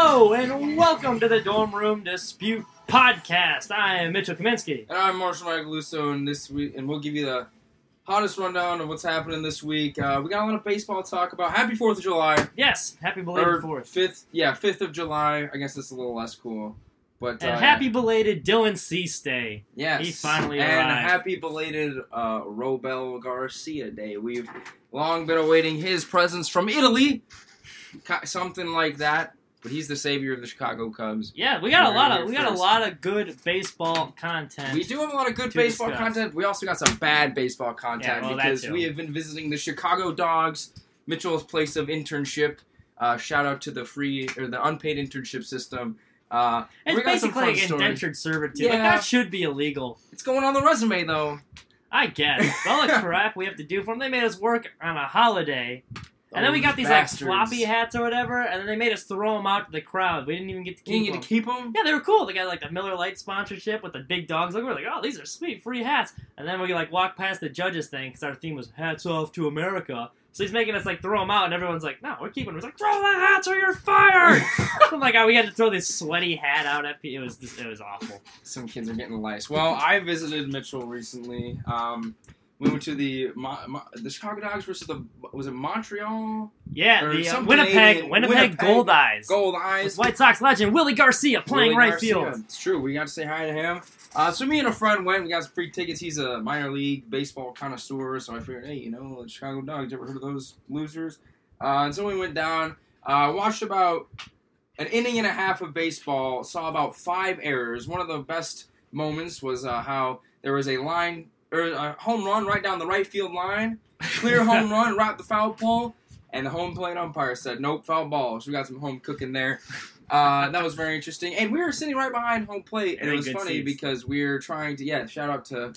Hello and welcome to the Dorm Room Dispute Podcast. I am Mitchell Kaminsky. And I'm Marshall Macaluso, and this week, and we'll give you the hottest rundown of what's happening this week. Uh, we got a lot of baseball to talk about. Happy Fourth of July, Yes, happy belated fourth. fifth, yeah, fifth of July. I guess it's a little less cool, but And uh, happy belated Dylan Cease Day. yes, he finally and arrived. happy belated uh, Robel Garcia Day. We've long been awaiting his presence from Italy, something like that. But he's the savior of the Chicago Cubs. Yeah, we got a lot of we got a lot of good baseball content. We do have a lot of good baseball discuss. content. We also got some bad baseball content Yeah, well, because we have been visiting the Chicago Dogs, Mitchell's place of internship. Uh, shout out to the free or the unpaid internship system. Uh, It's we got some basically like stories. indentured servitude. Like Yeah. that should be illegal. It's going on the resume though. I get it. All the crap we have to do for them. They made us work on a holiday. And then we got these bastards. like floppy hats or whatever, and then they made us throw them out to the crowd. We didn't even get to You keep didn't them. get to keep them. Yeah, they were cool. They got like the Miller Lite sponsorship with the big dogs. Like we're like, oh, these are sweet free hats. And then we like walk past the judges thing because our theme was hats off to America. So he's making us like throw them out, and everyone's like, no, we're keeping them. He's like, throw the hats or you're fired. I'm like, oh, my god, we had to throw this sweaty hat out at people. It was just, it was awful. Some kids are getting lice. Well, I visited Mitchell recently. Um, we went to the Mo- Mo- the Chicago Dogs versus the was it Montreal Yeah, the uh, Winnipeg, Winnipeg, Winnipeg Goldeyes. Gold With Eyes. White Sox legend Willy Garcia playing Willie right Garcia. field. It's true. We got to say hi to him. Uh, so me and a friend went. We got some free tickets. He's a minor league baseball connoisseur. So I figured, hey, you know, the Chicago Dogs. Ever heard of those losers? Uh, and so we went down. Uh, watched about an inning and a half of baseball. Saw about five errors. One of the best moments was uh, how there was a line or a home run right down the right field line. Clear home run, right the foul pole. And the home plate umpire said, nope, foul ball. So we got some home cooking there. Uh, that was very interesting. And we were sitting right behind home plate. And it was funny seats. because we were trying to, yeah, shout out to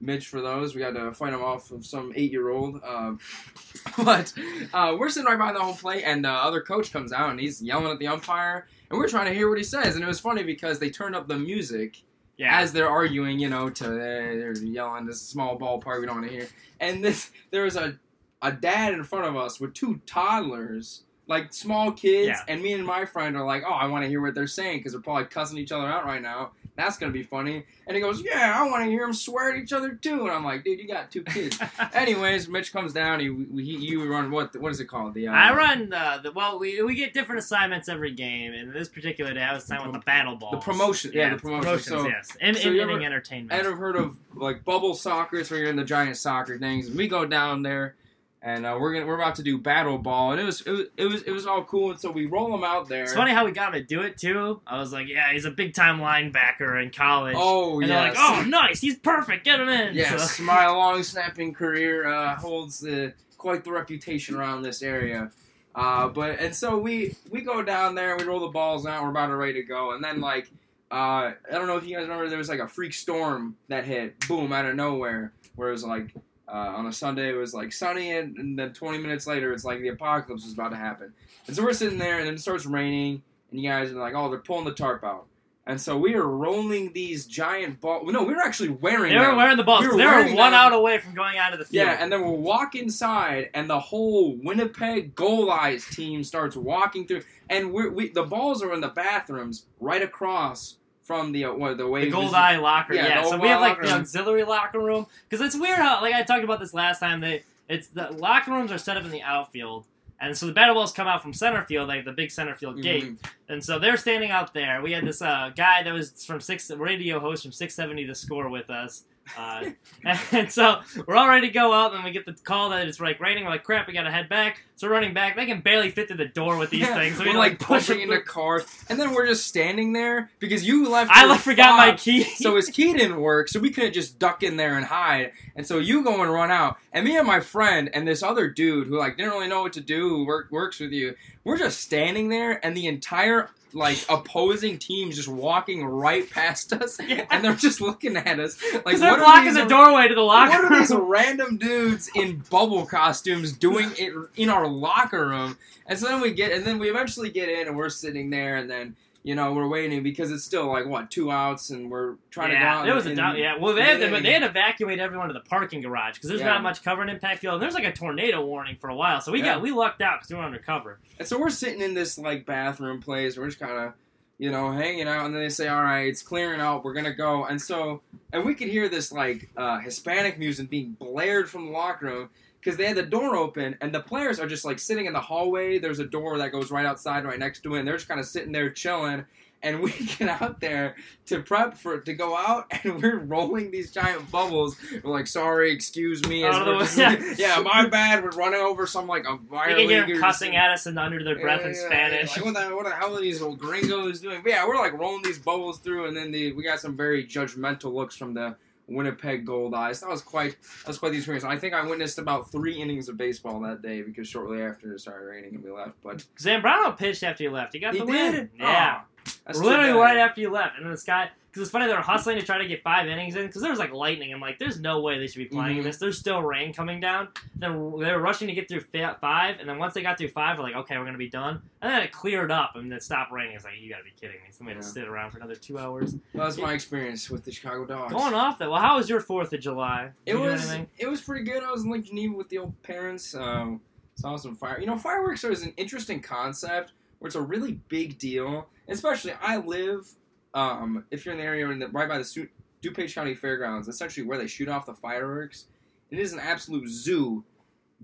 Mitch for those. We had to fight him off of some eight year old. Um, but uh, we're sitting right behind the home plate, and the other coach comes out and he's yelling at the umpire. And we're trying to hear what he says. And it was funny because they turned up the music Yeah, as they're arguing, you know, to uh, they're yelling this small ballpark we don't want to hear. And this there was a a dad in front of us with two toddlers, like small kids, Yeah. and me and my friend are like, oh, I want to hear what they're saying because they're probably cussing each other out right now. That's gonna be funny. And he goes, yeah, I want to hear them swear at each other too. And I'm like, dude, you got two kids. Anyways, Mitch comes down. He, he you run what what is it called? The uh, I run uh, the well. We, we get different assignments every game, and this particular day I was assigned with the battle ball. The promotion- yeah, the promotion. promotions. So- yes, in, so inning ever- entertainment. I've heard of like bubble soccer. It's where you're in the giant soccer things. And we go down there, and uh, we're gonna we're about to do battle ball, and it was it was it was, it was all cool. And so we roll them out there. It's funny how we got him to do it too. I was like, yeah, he's a big time linebacker in college. Oh and yeah. they're like, oh, nice, he's perfect, get him in. yes. So- My long snapping career uh, holds the quite the reputation around this area. Uh, but and so we we go down there, and we roll the balls out, we're about to ready to go, and then like uh, I don't know if you guys remember, there was like a freak storm that hit, boom, out of nowhere, where it was like uh, on a Sunday it was like sunny, and, and then 20 minutes later it's like the apocalypse was about to happen, and so we're sitting there, and then it starts raining, and you guys are like, oh, they're pulling the tarp out. And so we are rolling these giant balls. No, we were actually wearing They were them. wearing the balls. We were they were one them. out away from going out of the field. Yeah, and then we'll walk inside, and the whole Winnipeg Goldeyes team starts walking through, and we're, we the balls are in the bathrooms right across from the uh, what the way the gold eye locker. Yeah, Yeah, so we have like the room. auxiliary locker room because it's weird how like I talked about this last time. They it's the locker rooms are set up in the outfield, and so the battle balls come out from center field, like the big center field gate, Mhm. and so they're standing out there. We had this uh, guy that was from six radio host from six seventy to score with us. Uh, and so we're all ready to go out, and we get the call that it's like raining. We're like, crap, we gotta head back. So running back. They can barely fit through the door with these Yeah, things. So we're we like push pushing into cars, and then we're just standing there because you left. I left, forgot my key. So his key didn't work, so we couldn't just duck in there and hide. And so you go and run out, and me and my friend and this other dude who like didn't really know what to do, who work, works with you, we're just standing there, and the entire like opposing team's just walking right past us, Yeah. and they're just looking at us like they're what are blocking the doorway to the locker what are these random dudes in bubble costumes doing it in our locker room? And so then we get, and then we eventually get in, and we're sitting there, and then you know, we're waiting because it's still like what two outs, and we're trying to go yeah, out. it was a doubt. Yeah, well, they had, and to, they had to evacuate everyone to the parking garage because there's Yeah. not much cover in Impact Field. And there's like a tornado warning for a while, so we Yeah. got we lucked out because we were undercover. And so we're sitting in this like bathroom place. We're just kind of, you know, hanging out. And then they say, "All right, it's clearing out. We're gonna go." And so, and we could hear this like uh, Hispanic music being blared from the locker room because they had the door open, and the players are just like sitting in the hallway. There's a door that goes right outside, right next to it. And they're just kind of sitting there chilling. And we get out there to prep for to go out, and we're rolling these giant bubbles. We're like, "Sorry, excuse me." as Out we're just- yeah. yeah, my bad. We're running over some like a You can hear them cussing at us and under their breath in yeah, Spanish. Like, what, the, what the hell are these old gringos doing? But yeah, we're like rolling these bubbles through, and then the, we got some very judgmental looks from the Winnipeg Goldeyes. That was quite that was quite the experience. I think I witnessed about three innings of baseball that day because shortly after it started raining and we left. But Zambrano pitched after you left. He got He the did? win. Yeah. Oh, that's literally right after you left. And then this guy, because it's funny, they were hustling to try to get five innings in because there was like lightning. I'm like, there's no way they should be playing Mhm. this. There's still rain coming down. Then they were rushing to get through five, and then once they got through five, we're like, okay, we're gonna be done. And then it cleared up, and it stopped raining. It's like, you gotta be kidding me. Somebody had to sit around for another two hours. That was my experience with the Chicago Dogs. Going off that. Well, how was your Fourth of July? Did It was anything? it was pretty good. I was in Lake Geneva with the old parents. Um, saw some fire. You know, fireworks is an interesting concept where it's a really big deal. Especially, I live. Um, if you're in the area in the, right by the DuPage County Fairgrounds, essentially where they shoot off the fireworks. It is an absolute zoo.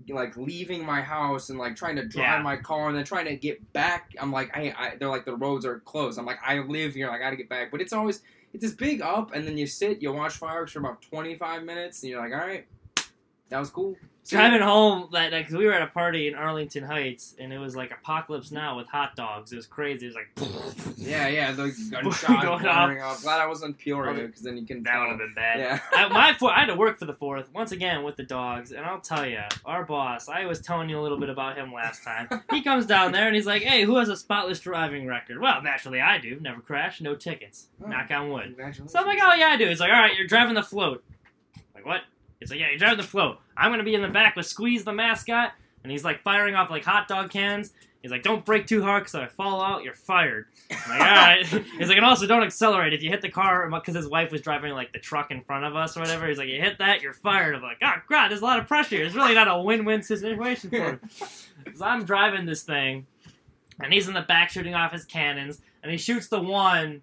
Like leaving my house and like trying to drive Yeah. my car and then trying to get back. I'm like, I, I, they're like the roads are closed. I'm like, I live here. I got to get back. But it's always it's this big up, and then you sit, you watch fireworks for about 25 minutes, and you're like, all right, that was cool. Driving home that night, because we were at a party in Arlington Heights, and it was like Apocalypse Now with hot dogs. It was crazy. It was like Yeah, yeah, the gunshots Going going off. Glad I wasn't Peoria, because then you can that tell. would have been bad. Yeah. I, my four, I had to work for the fourth once again with the dogs, and I'll tell you, our boss. I was telling you a little bit about him last time. He comes down there and he's like, "Hey, who has a spotless driving record?" Well, naturally, I do. Never crashed, no tickets. Oh. Knock on wood. So I'm like, "Oh yeah, I do." He's like, "All right, you're driving the float." Like what? He's like, "Yeah, you're driving the float. I'm gonna be in the back with Squeeze the mascot," and he's like firing off like hot dog cans. He's like, "Don't brake too hard, because if I fall out, you're fired." I'm like, all right. He's like, and also don't accelerate. If you hit the car, because his wife was driving like the truck in front of us or whatever, he's like, you hit that, you're fired. I'm like, oh god, there's a lot of pressure. It's really not a win-win situation for him. So I'm driving this thing, and he's in the back shooting off his cannons, and he shoots the one.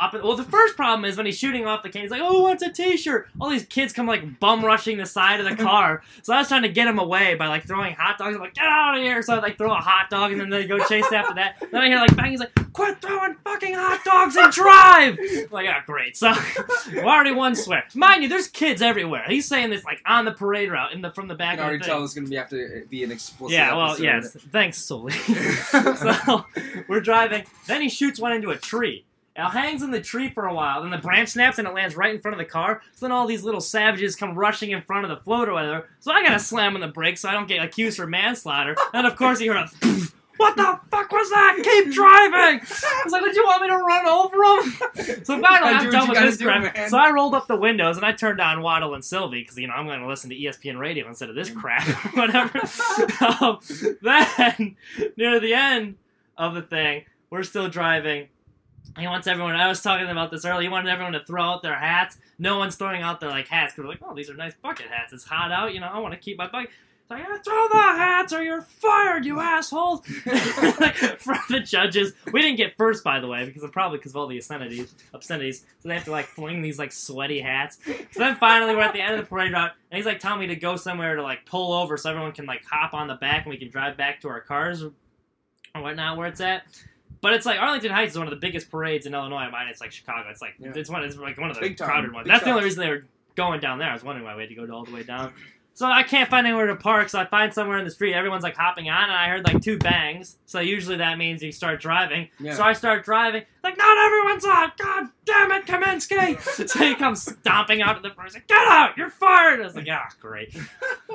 Up, well, the first problem is when he's shooting off the cannon, he's like, "Oh, what's a T-shirt?" All these kids come like bum rushing the side of the car. So I was trying to get him away by like throwing hot dogs. I'm like, "Get out of here!" So I like throw a hot dog, and then they go chase after that. Then I hear like bang. He's like, "Quit throwing fucking hot dogs and drive!" I'm like, "Ah, great." So we already won swear. Mind you, there's kids everywhere. He's saying this like on the parade route in the from the I back can of already tell it's going to be have to be an explicit Yeah, well, yes. Thanks, Sully. so we're driving. Then he shoots one into a tree. It hangs in the tree for a while. Then the branch snaps and it lands right in front of the car. So then all these little savages come rushing in front of the float or whatever. So I gotta slam on the brakes so I don't get accused for manslaughter. And of course you hear a. What the fuck was that? Keep driving! I was like, "Did you want me to run over him?" So finally, I'm done with this crap. So I rolled up the windows and I turned on Waddle and Silvy because you know I'm going to listen to ESPN radio instead of this crap, whatever. um, then near the end of the thing, we're still driving. He wants everyone. I was talking about this earlier. He wanted everyone to throw out their hats. No one's throwing out their like hats because like, oh, these are nice bucket hats. It's hot out, you know. I want to keep my bucket. It's like, "Yeah, throw the hats or you're fired, you assholes. for the judges, we didn't get first, by the way, because of probably because of all the obscenities. Obscenities. So they have to like fling these like sweaty hats. So then finally, we're at the end of the parade route, and he's like telling me to go somewhere to like pull over so everyone can like hop on the back and we can drive back to our cars or whatnot where it's at. But it's like Arlington Heights is one of the biggest parades in Illinois. Mine, it's like Chicago. It's like Yeah. it's one. It's like one of the Big time. crowded ones. Big That's the only reason they were going down there. I was wondering why we had to go all the way down. So I can't find anywhere to park, so I find somewhere in the street. Everyone's like hopping on, and I heard like two bangs. So usually that means you start driving. Yeah. So I start driving. Like, not everyone's on. God damn it, Kaminsky! so he comes stomping out to the like, Get out! You're fired! I was like, ah, great.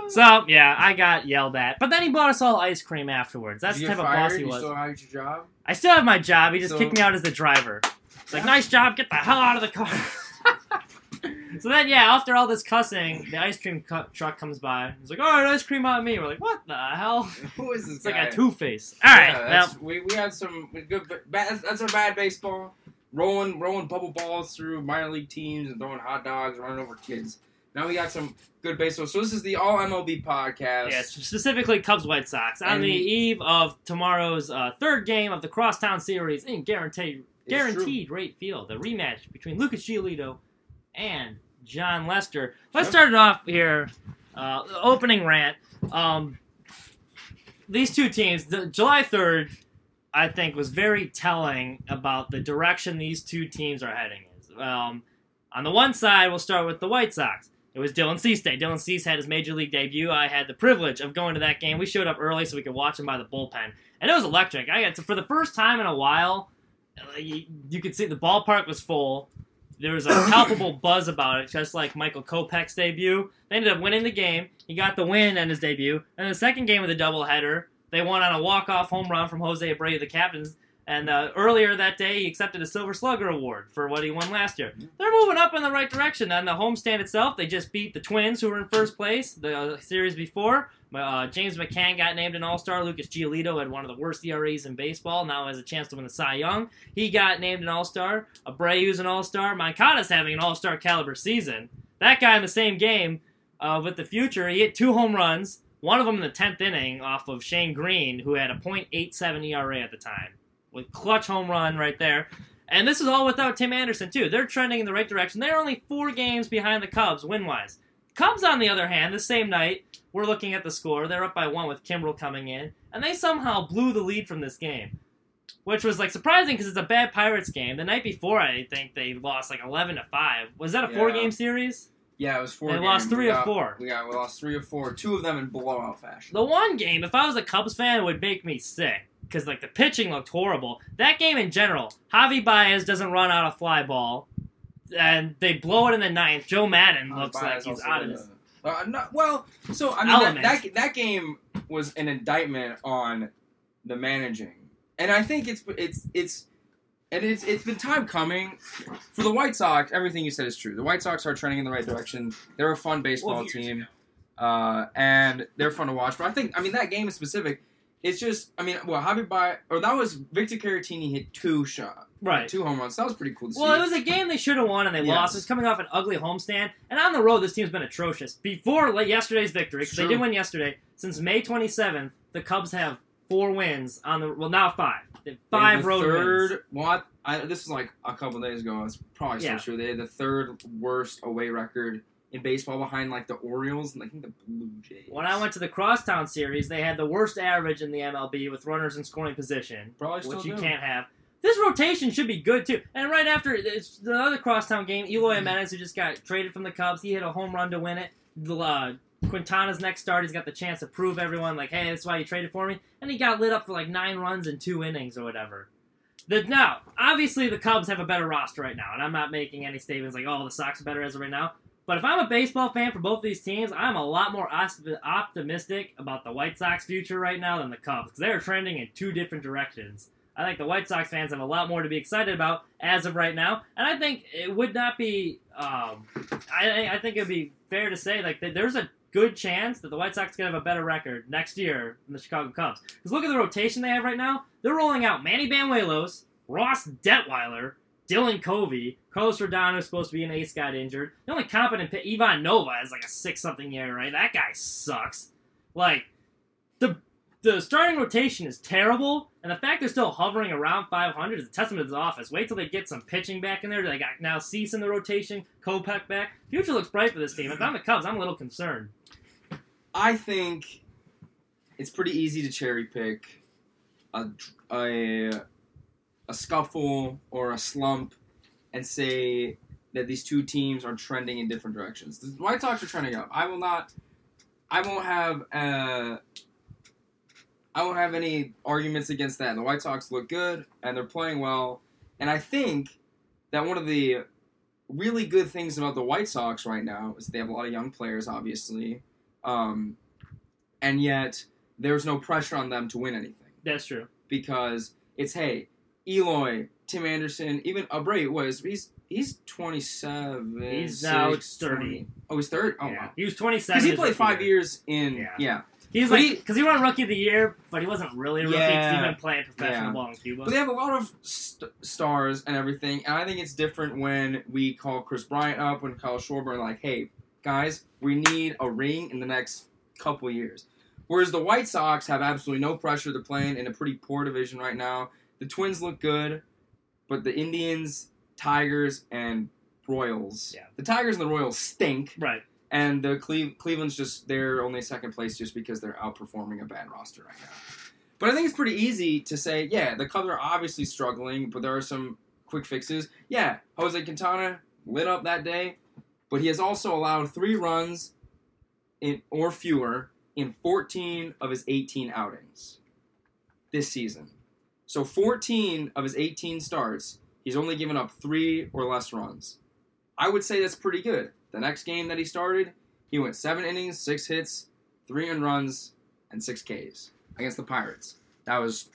So yeah, I got yelled at. But then he bought us all ice cream afterwards. That's the type get of boss fired? he You was. still have your job? I still have my job. He just So- kicked me out as the driver. It's like, nice job. Get the hell out of the car. So then, yeah, after all this cussing, the ice cream cu- truck comes by. He's like, "All right, ice cream on me." We're like, "What the hell?" Who is this It's guy? like a Two Face. All right, Yeah, now we, we had some good. Bad, that's, a bad baseball. Rolling rolling bubble balls through minor league teams and throwing hot dogs, running over kids. Now we got some good baseball. So this is the All MLB podcast. Yes, specifically Cubs White Sox on And- the eve of tomorrow's uh, third game of the Crosstown Series in guaranteed guaranteed rate field, the rematch between Lucas Giolito and Jon Lester. Let's start it off here. Uh, opening rant. Um, these two teams, the, July third, I think, was very telling about the direction these two teams are heading. Um, on the one side, we'll start with the White Sox. It was Dylan Cease Day. Dylan Cease had his major league debut. I had the privilege of going to that game. We showed up early so we could watch him by the bullpen, and it was electric. I got to, for the first time in a while. uh, You, you could see the ballpark was full. There was a palpable buzz about it, just like Michael Kopech's debut. They ended up winning the game. He got the win in his debut. And the second game of the doubleheader, they won on a walk-off home run from Jose Abreu, the captains. And uh, earlier that day, he accepted a Silver Slugger award for what he won last year. They're moving up in the right direction. On the homestand itself, they just beat the Twins, who were in first place the uh, series before. Uh, James McCann got named an All-Star. Lucas Giolito had one of the worst ERAs in baseball. Now has a chance to win the Cy Young. He got named an All-Star. Abreu's an All-Star. Moncada's having an All-Star caliber season. That guy in the same game uh, with the future, he hit two home runs. One of them in the tenth inning off of Shane Greene, who had a .87 ERA at the time, with clutch home run right there. And this is all without Tim Anderson too. They're trending in the right direction. They're only four games behind the Cubs win wise. Cubs, on the other hand, the same night, we're looking at the score. They're up by one with Kimbrel coming in, and they somehow blew the lead from this game, which was like surprising because it's a bad Pirates game. The night before, I think they lost like eleven to five. Was that a Yeah. four game series? Yeah, it was four. They games. lost three we of got, four. We got we lost three of four. Two of them in blowout fashion. The one game, if I was a Cubs fan, it would make me sick because like the pitching looked horrible. That game in general, Javi Baez doesn't run out a fly ball, and they blow it in the ninth. Joe Maddon looks like he's out of his. Uh, no, well, so I mean that, that that game was an indictment on the managing, and I think it's it's it's and it's it's been time coming for the White Sox. Everything you said is true. The White Sox are trending in the right direction. They're a fun baseball team, uh, and they're fun to watch. But I think I mean that game is specific. It's just I mean well Javi by or oh, that was Victor Caratini hit two shots, Right. two home runs. That was pretty cool to see. Well, it was a game they should have won and they Yes. lost. It's coming off an ugly homestand, and on the road, this team's been atrocious. Before like, yesterday's victory, because they did win yesterday. Since May 27th, the Cubs have four wins on the well now five. They have They five the road third, wins. What? I, this is like a couple days ago. It's probably Yeah. true. They had the third worst away record in baseball behind like the Orioles and I think the Blue Jays. When I went to the Crosstown series, they had the worst average in the MLB with runners in scoring position, probably which you can't have. This rotation should be good too. And right after it's the other Crosstown game, Eloy Jimenez, who just got traded from the Cubs, he hit a home run to win it. The, Uh, Quintana's next start, he's got the chance to prove everyone like, hey, that's why you traded for me, and he got lit up for like nine runs in two innings or whatever. The, now, obviously, the Cubs have a better roster right now, and I'm not making any statements like, oh, the Sox are better as of right now. But if I'm a baseball fan for both these teams, I'm a lot more optimistic about the White Sox future right now than the Cubs because they're trending in two different directions. I think the White Sox fans have a lot more to be excited about as of right now, and I think it would not be. Um, I, I think it would be fair to say like there's a good chance that the White Sox can have a better record next year than the Chicago Cubs. Because look at the rotation they have right now. They're rolling out Manny Banuelos, Ross Detwiler, Dylan Covey, Carlos Rodon is supposed to be an ace, got injured. The only competent pit, Ivan Nova has like a six something year, right? That guy sucks. Like the the starting rotation is terrible, and the fact they're still hovering around 500 is a testament to the office. Wait till they get some pitching back in there. They got now Cease in the rotation, Kopech back. Future looks bright for this team. If I'm the Cubs, I'm a little concerned. I think it's pretty easy to cherry pick a, a a scuffle or a slump and say that these two teams are trending in different directions. The White Sox are trending up. I will not. I won't have. Uh, I won't have any arguments against that. The White Sox look good and they're playing well, and I think that one of the really good things about the White Sox right now is they have a lot of young players, obviously, um, and yet there's no pressure on them to win anything That's true. because it's hey, Eloy, Tim Anderson, even Abreu was he's he's 27. He's now 6, uh, 30. 20. Oh, he's third. Oh yeah. wow. He was 27. Because he played five year. years in. Yeah. Yeah. He's But like, because he, won Rookie of the Year, but he wasn't really a rookie because Yeah. he'd been playing professional Yeah. ball in Cuba. But they have a lot of st- stars and everything, and I think it's different when we call Kris Bryant up, when Kyle Schwarber, like, hey, guys, we need a ring in the next couple years. Whereas the White Sox have absolutely no pressure. They're playing in a pretty poor division right now. The Twins look good, but the Indians, Tigers, and Royals. Yeah. The Tigers and the Royals stink, right. and the Cle- Cleveland's just they're only second place just because they're outperforming a bad roster right now. But I think it's pretty easy to say, yeah, the Cubs are obviously struggling, but there are some quick fixes. Yeah, Jose Quintana lit up that day, but he has also allowed three runs in or fewer in 14 of his 18 outings this season. So 14 of his 18 starts, he's only given up three or less runs. I would say that's pretty good. The next game that he started, he went seven innings, six hits, three earned runs, and six Ks against the Pirates. That was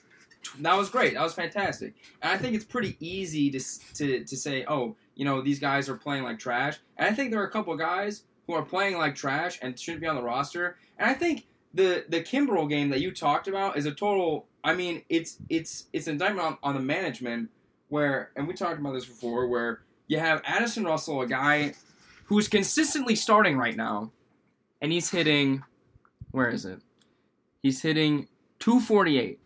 that was great. That was fantastic. And I think it's pretty easy to to to say, oh, you know, these guys are playing like trash. And I think there are a couple guys who are playing like trash and shouldn't be on the roster. And I think the the Kimbrel game that you talked about is a total. I mean, it's it's it's an indictment on, on the management where, and we talked about this before, where you have Addison Russell, a guy who's consistently starting right now, and he's hitting. Where is it? He's hitting 248.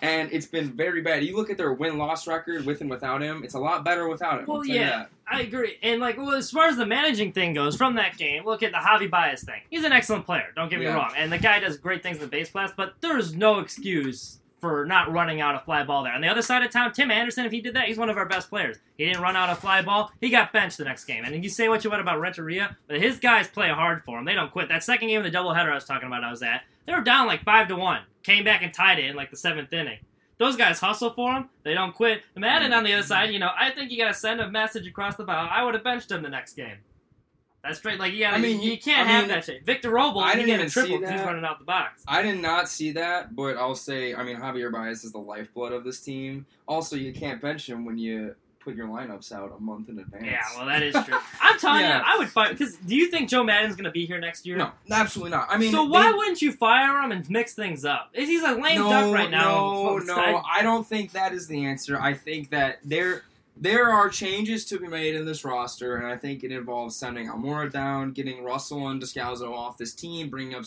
And it's been very bad. You look at their win loss record with and without him, it's a lot better without him. Well, I'll tell you yeah. that. I agree. And like, well, as far as the managing thing goes, from that game, look at the Javi Baez thing. He's an excellent player. Don't get me Yeah. wrong, and the guy does great things in the base class. But there is no excuse for not running out a fly ball there. On the other side of town, Tim Anderson, if he did that, he's one of our best players. He didn't run out a fly ball. He got benched the next game. And you say what you want about Renteria, but his guys play hard for him. They don't quit. That second game of the doubleheader I was talking about, I was at, they were down like five to one. Came back and tied it in like the seventh inning. Those guys hustle for him. They don't quit. Maddon on the other side, you know, I think you got to send a message across the bow. I would have benched him the next game. That's straight. Like you got. I mean, you, you- can't I have mean, that shit. Victor Robles, I didn't get a even triple see because he's running out the box. I did not see that, but I'll say, I mean, Javier Baez is the lifeblood of this team. Also, you can't bench him when you put your lineups out a month in advance. Yeah, well, that is true. I'm telling Yeah. you, I would fight. Because do you think Joe Maddon's going to be here next year? No, absolutely not. I mean, so why they- wouldn't you fire him and mix things up? Is He's a lame no, duck right now. No, no, I- I don't think that is the answer. I think that there there are changes to be made in this roster, and I think it involves sending Almora down, getting Russell and Descalso off this team, bringing up.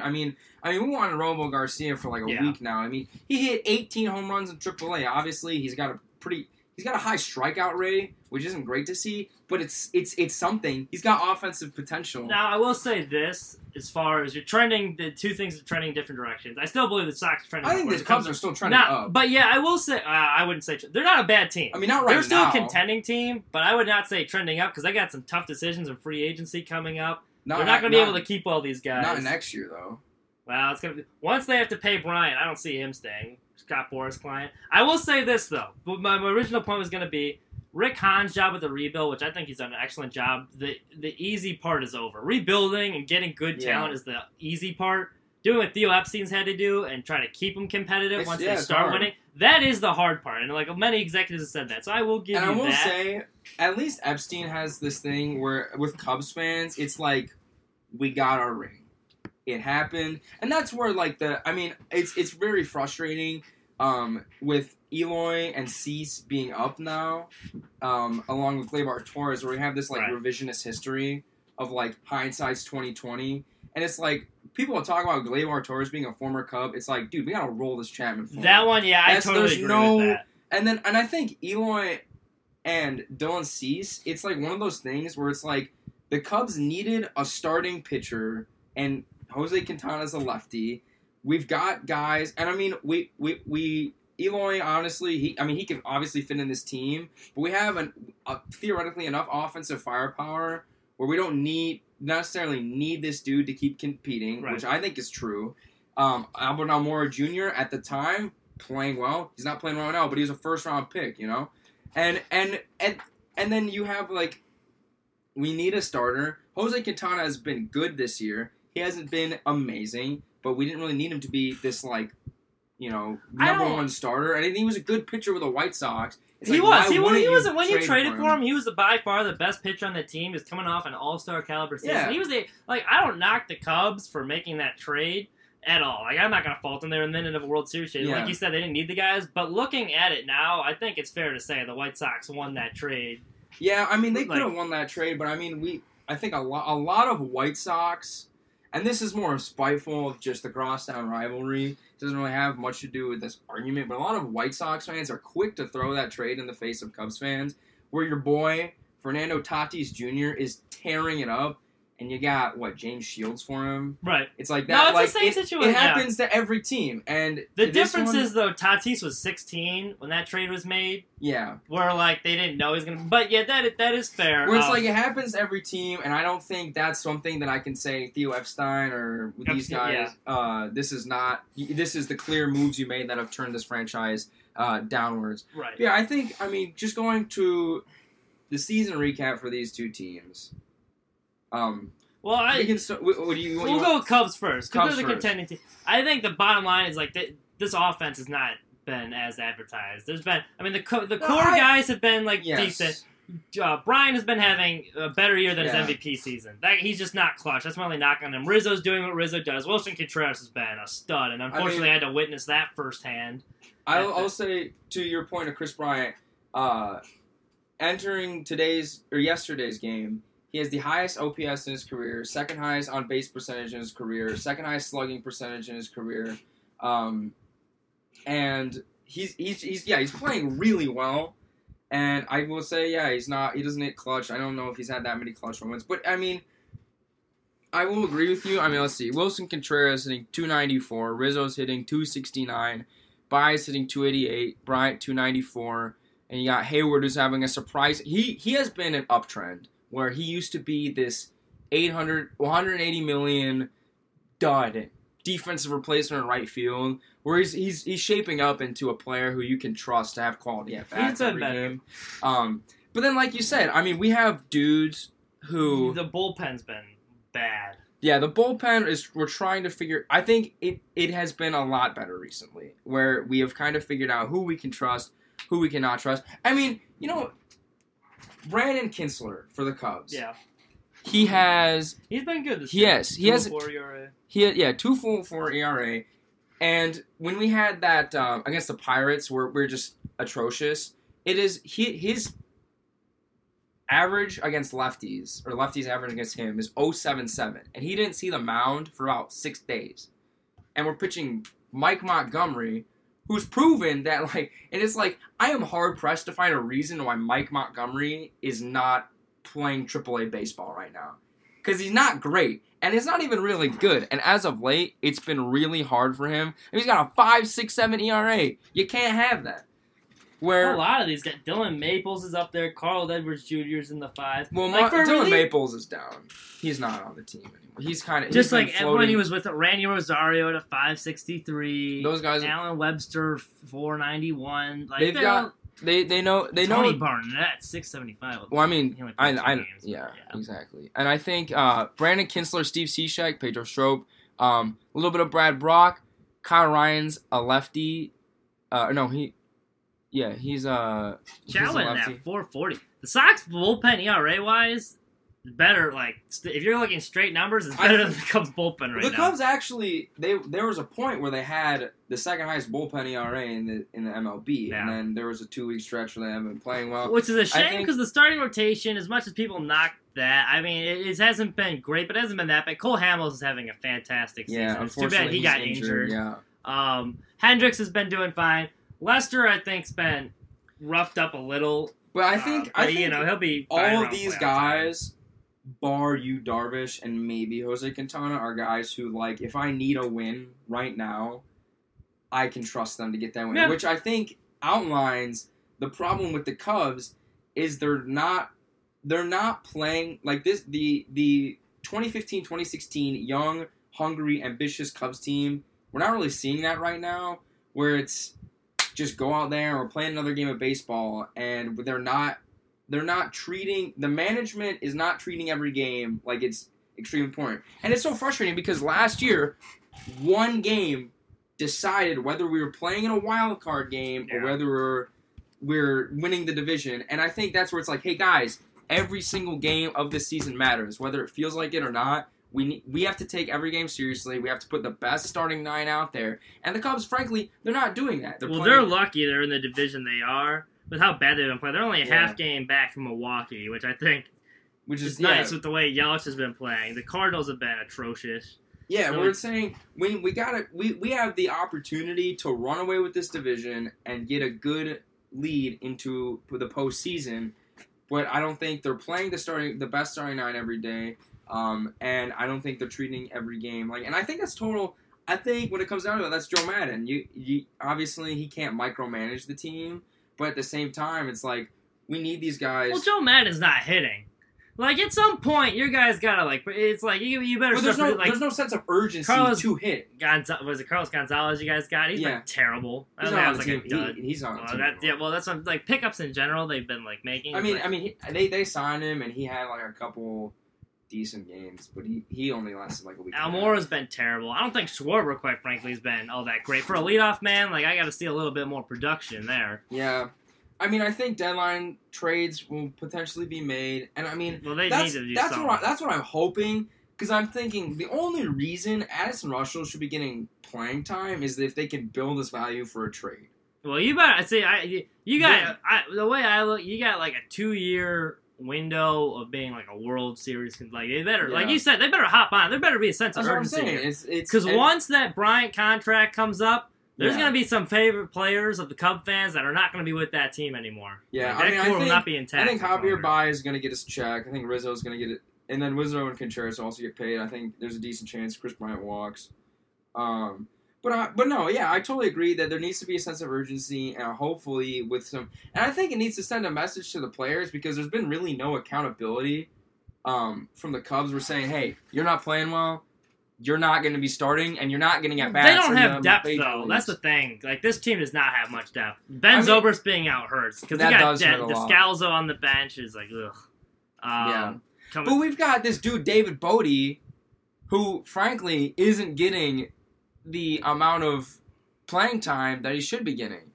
I mean, I mean, we wanted Robo Garcia for like a Yeah. week now. I mean, he hit 18 home runs in AAA. Obviously, he's got a pretty. He's got a high strikeout rate, which isn't great to see, but it's it's it's something. He's got offensive potential. Now I will say this: as far as you're trending, the two things are trending in different directions. I still believe the Sox are trending. I think the Cubs are still trending Not, up. but yeah, I will say uh, I wouldn't say they're not a bad team. I mean, not right they're still now. a contending team, but I would not say trending up because they got some tough decisions in free agency coming up. they're not going to be able to keep all these guys. Not next year though. Well, it's gonna be once they have to pay Bryant. I don't see him staying. Scott Boras client. I will say this though. But my, my original point was gonna be Rick Hahn's job with the rebuild, which I think he's done an excellent job. The the easy part is over. Rebuilding and getting good Yeah. talent is the easy part. Doing what Theo Epstein's had to do and trying to keep them competitive It's- once yeah, they start winning. That is the hard part, and like many executives have said that. So I will give and you I will that. say, at least Epstein has this thing where with Cubs fans, it's like we got our ring. It happened, and that's where like the I mean, it's it's very frustrating um, with Eloy and Cease being up now, um, along with Gleyber Torres, where we have this like Right. revisionist history of like hindsight's twenty twenty, and it's like people will talk about Gleyber Torres being a former Cub. It's like, dude, we gotta roll this Chapman. forward. that one, yeah, I totally there's agree no- with that. And then, and I think Eloy and Dylan Cease, it's like one of those things where it's like the Cubs needed a starting pitcher, and Jose Quintana's a lefty. We've got guys, and I mean, we we we Eloy, honestly, he I mean, he can obviously fit in this team, but we have an, a, theoretically enough offensive firepower where we don't need necessarily need this dude to keep competing, Right. which I think is true. Um, Albert Almora Jr. at the time playing well. He's not playing well now, but he was a first round pick, you know. And and and and then you have like we need a starter. Jose Quintana has been good this year. He hasn't been amazing, but we didn't really need him to be this like you know, number one starter, and I think he was a good pitcher with the White Sox. It's he like, was. He was. He was. When you trade traded for him, he was by far the best pitcher on the team. He was coming off an All Star caliber season. Yeah. He was a like. I don't knock the Cubs for making that trade at all. Like I'm not gonna fault them. They were in the end of a World Series. Yeah. Like you said, they didn't need the guys. But looking at it now, I think it's fair to say the White Sox won that trade. Yeah, I mean they Like- could have won that trade, but I mean we I think a lot a lot of White Sox and this is more spiteful of just the crosstown rivalry. It doesn't really have much to do with this argument, but a lot of White Sox fans are quick to throw that trade in the face of Cubs fans, where your boy Fernando Tatis Jr. is tearing it up, and you got what James Shields for him. Right. It's like that. No, it's the same it, situation, It yeah. happens to every team, and The difference one- is though, Tatis was 16 when that trade was made. yeah. Where like they didn't know he was gonna. But yeah, that that is fair. Where it's Um, like it happens to every team, and I don't think that's something that I can say Theo Epstein or with these Epstein, guys. Uh, this is not. This is the clear moves you made that have turned this franchise uh, downwards. right. Yeah, I think. I mean, just going to the season recap for these two teams. Um, Well, I we can. Start, what, what do you? What we'll you go with Cubs first because Cubs they're the first. contending team. I think the bottom line is like th- this offense has not been as advertised. There's been, I mean, the co- the No, core I- guys have been like yes. decent. Uh, Brian has been having a better year than Yeah. his MVP season. That, he's just not clutch. That's my only knock on him. Rizzo's doing what Rizzo does. Willson Contreras has been a stud, and unfortunately, I, had to witness that firsthand. I'll, I'll say to your point of Kris Bryant, uh, entering today's or yesterday's game, he has the highest OPS in his career, second highest on base percentage in his career, second highest slugging percentage in his career, um, and he's, he's he's yeah he's playing really well. And I will say, yeah, he's not. He doesn't hit clutch. I don't know if he's had that many clutch moments, but I mean, I will agree with you. I mean, let's see. Willson Contreras hitting 294. Rizzo's hitting 269. Baez hitting 288, Bryant 294, and you got Hayward who's having a surprise. He he has been an uptrend where he used to be this 800 180 million dud defensive replacement in right field, where he's he's he's shaping up into a player who you can trust to have quality at He's bats every better. game. Um, but then like you said, I mean we have dudes who The bullpen's been bad. yeah, the bullpen is we're trying to figure I think it it has been a lot better recently where we have kind of figured out who we can trust, who we cannot trust. I mean, you know Brandon Kintzler for the Cubs. Yeah, He has he's been good this Yes, year. he has- 204 ERA. he yeah, two full four ERA. And when we had that um, against the Pirates where we're just atrocious, it is he his average against lefties or lefties average against him is 077 and he didn't see the mound for about 6 days. And we're pitching Mike Montgomery who's proven that like and it's like I am hard pressed to find a reason why Mike Montgomery is not playing AAA baseball right now. Cuz he's not great and it's not even really good. And as of late, it's been really hard for him. He's got a five, six, seven ERA. You can't have that. Where A lot of these guys. Dillon Maples is up there. Carl Edwards Jr. is in the five. well, Like, Ma- Dylan relief- Maples is down. He's not on the team anymore. He's kind of Just like when he was with Randy Rosario at a 563. Those guys, Allen Webster 491. Like They've got- all- they they know they Tony know. Barnett 675. Well, I mean, I, I games, yeah, but exactly. And I think uh, Brandon Kintzler, Steve Cishek, Pedro Strop, um, a little bit of Brad Brach, Kyle Ryan's a lefty. Uh, no, he, yeah, he's uh, a at 440. The Sox bullpen ERA wise better. Like st- if you're looking straight numbers, it's I better than the Cubs bullpen right the now. The Cubs actually they there was a point where they had the second highest bullpen ERA in the in the MLB, Yeah. and then there was a two week stretch where they haven't been playing well. Which is a shame because the starting rotation, as much as people knock that, I mean, it, it hasn't been great, but it hasn't been that bad. Cole Hamels is having a fantastic season. Yeah, it's too bad he got injured. injured. Yeah, Um, Hendricks has been doing fine. Lester, I think, has been roughed up a little. but I uh, think but, I think you know he'll be all of these playoff time. guys, bar you Darvish and maybe Jose Quintana, are guys who like if I need a win right now, I can trust them to get that win. Yeah. Which I think outlines the problem with the Cubs is they're not they're not playing like this the the 2015-2016 young, hungry, ambitious Cubs team. We're not really seeing that right now where it's just go out there or play another game of baseball and they're not they're not treating the management is not treating every game like it's extremely important. And it's so frustrating because last year one game decided whether we were playing in a wild card game Yeah. or whether we're we're winning the division. And I think that's where it's like, hey guys, every single game of this season matters, whether it feels like it or not. We we have to take every game seriously. We have to put the best starting nine out there. And the Cubs, frankly, they're not doing that. They're well, playing, they're lucky they're in the division they are. With how bad they've been playing, they're only a Yeah. half game back from Milwaukee, which I think which is is nice yeah, with the way Yelich has been playing. The Cardinals have been atrocious. Yeah, So we're saying we we gotta we, we have the opportunity to run away with this division and get a good lead into the postseason, but I don't think they're playing the starting the best starting nine every day, um, and I don't think they're treating every game like. And I think that's total. I think when it comes down to it, that's Joe Maddon. You, you obviously he can't micromanage the team, but at the same time, it's like we need these guys. Well, Joe Maddon's not hitting. Like at some point, your guys gotta like. It's like you, you better but there's no like there's no sense of urgency Carlos- to hit. Gonza- was it Carlos Gonzalez? You guys got? He's Yeah. been terrible. I don't not think on that the was team. like. He, he's on team. that, yeah, well, that's what, like pickups in general. They've been like making. I mean, like- I mean, he, they they signed him and he had like a couple decent games, but he, he only lasted like a week. Almora's been terrible. I don't think Schwarber, quite frankly, has been all that great for a leadoff man. Like I got to see a little bit more production there. Yeah, I mean, I think deadline trades will potentially be made, and I mean, Well, they that's need to do that's something. what I, that's what I'm hoping because I'm thinking the only reason Addison Russell should be getting playing time is if they can build this value for a trade. well, you better I see. I you- you got Yeah. I, the way I look. You got like a two year window of being like a World Series. Like they better, like you said, they better hop on. There better be a sense That's of urgency. saying. It's it's Because once that Bryant contract comes up, there's Yeah. going to be some favorite players of the Cub fans that are not going to be with that team anymore. Yeah, Like, I that mean, I core will think- not be intact. I think Javier. Baez is going to get his check. I think Rizzo is going to get it, and then Rizzo and Contreras also get paid. I think there's a decent chance Kris Bryant walks. Um, but I, but no, yeah, I totally agree that there needs to be a sense of urgency, and hopefully with some, and I think it needs to send a message to the players because there's been really no accountability um, from the Cubs. We're saying, hey, you're not playing well. You're not going to be starting, and you're not getting at bats. They don't have depth though. leagues. That's the thing. Like this team does not have much depth. Ben I mean- Zobrist being out hurts because you got De- Descalso on the bench is like ugh. Um, Yeah. But we've got this dude David Bote, who frankly isn't getting the amount of playing time that he should be getting.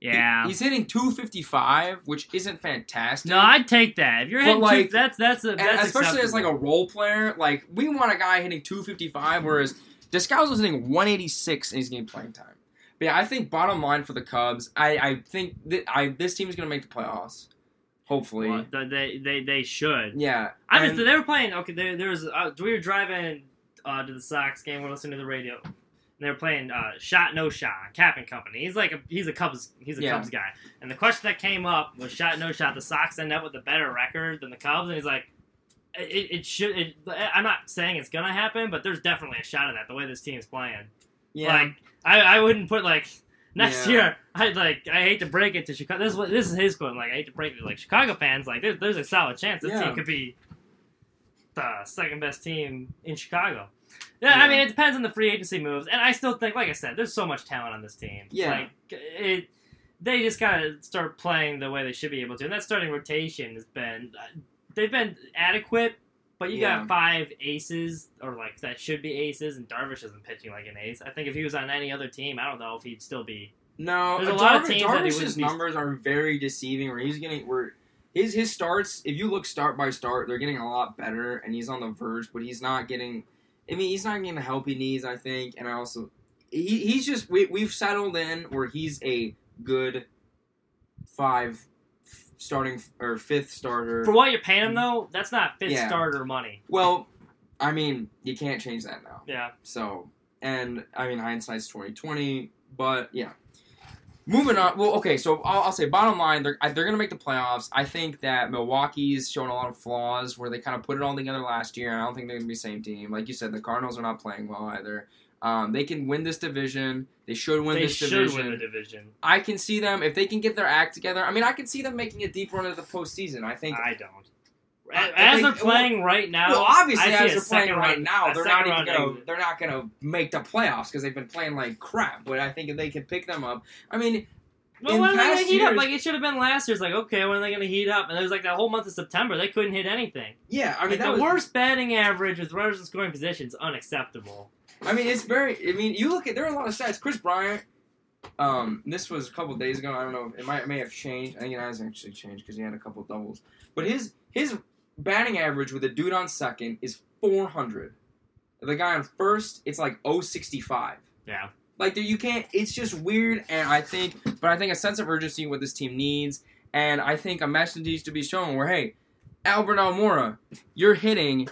He- yeah. he's hitting 255, which isn't fantastic. no, I'd take that. If you're But, hitting two, like- that's that's a that's especially as like a role player, like we want a guy hitting 255, whereas Descalso's is hitting 186 and he's getting playing time. But yeah, I think bottom line for the Cubs, I, I think that I this team's gonna make the playoffs. Hopefully, Well, they they they should. yeah. I just they were playing. Okay, there, there was uh, we were driving uh, to the Sox game. We're listening to the radio. And they were playing uh, shot no shot. Kap and Company. He's like a he's a Cubs he's a Yeah. Cubs guy. And the question that came up was shot no shot. The Sox end up with a better record than the Cubs, and he's like, it, it should. It, I'm not saying it's gonna happen, but there's definitely a shot of that the way this team's playing. yeah. Like I, I wouldn't put like next Yeah. year. I like I hate to break it to Chicago. This is this is his quote. Like I hate to break it to like Chicago fans. Like there's there's a solid chance this Yeah. team could be the second best team in Chicago. Yeah, I mean it depends on the free agency moves, and I still think, like I said, there's so much talent on this team. Yeah. like it. They just gotta start playing the way they should be able to, and that starting rotation has been they've been adequate. But you Yeah. got five aces, or like that should be aces, and Darvish isn't pitching like an ace. I think if he was on any other team, I don't know if he'd still be. No, There's a uh, lot of teams Darvish's be- numbers are very deceiving. Where he's getting where his his starts, if you look start by start, they're getting a lot better, and he's on the verge, but he's not getting. I mean, he's not getting the help he needs. I think, and I also he, he's just we we've settled in where he's a good five starting or fifth starter. For what you're paying him mm-hmm. though, that's not fifth Yeah. starter money. well, I mean, you can't change that now. Yeah, So, and I mean, hindsight's twenty twenty, but yeah. Moving on. Well, okay. So I'll, I'll say, bottom line, they're they're gonna make the playoffs. I think that Milwaukee's showing a lot of flaws where they kind of put it all together last year. and I don't think they're gonna be the same team. Like you said, the Cardinals are not playing well either. Um, they can win this division. They should win this division. they this should division. win the division. I can see them if they can get their act together. I mean, I can see them making a deep run of the postseason. I think. I don't. As they- they're playing right now, well, obviously, as they're playing right now, they're not even gonna exit. they're not gonna make the playoffs because they've been playing like crap. But I think if they can pick them up, I mean, Well, when are they gonna heat up? Like it should have been last year's. Like okay, when are they gonna heat up? And it was like that whole month of September, they couldn't hit anything. yeah, I mean like, the was worst batting average with runners in scoring positions unacceptable. I mean, it's very. I mean, you look at there are a lot of stats. Kris Bryant. Um, this was a couple days ago. I don't know. It might it may have changed. I think it has actually changed because he had a couple doubles. But his his batting average with a dude on second is 400. The guy on first, it's like 065. Yeah. Like you can't. It's just weird, and I think, but I think a sense of urgency what this team needs, and I think a message needs to be shown where hey, Albert Almora, you're hitting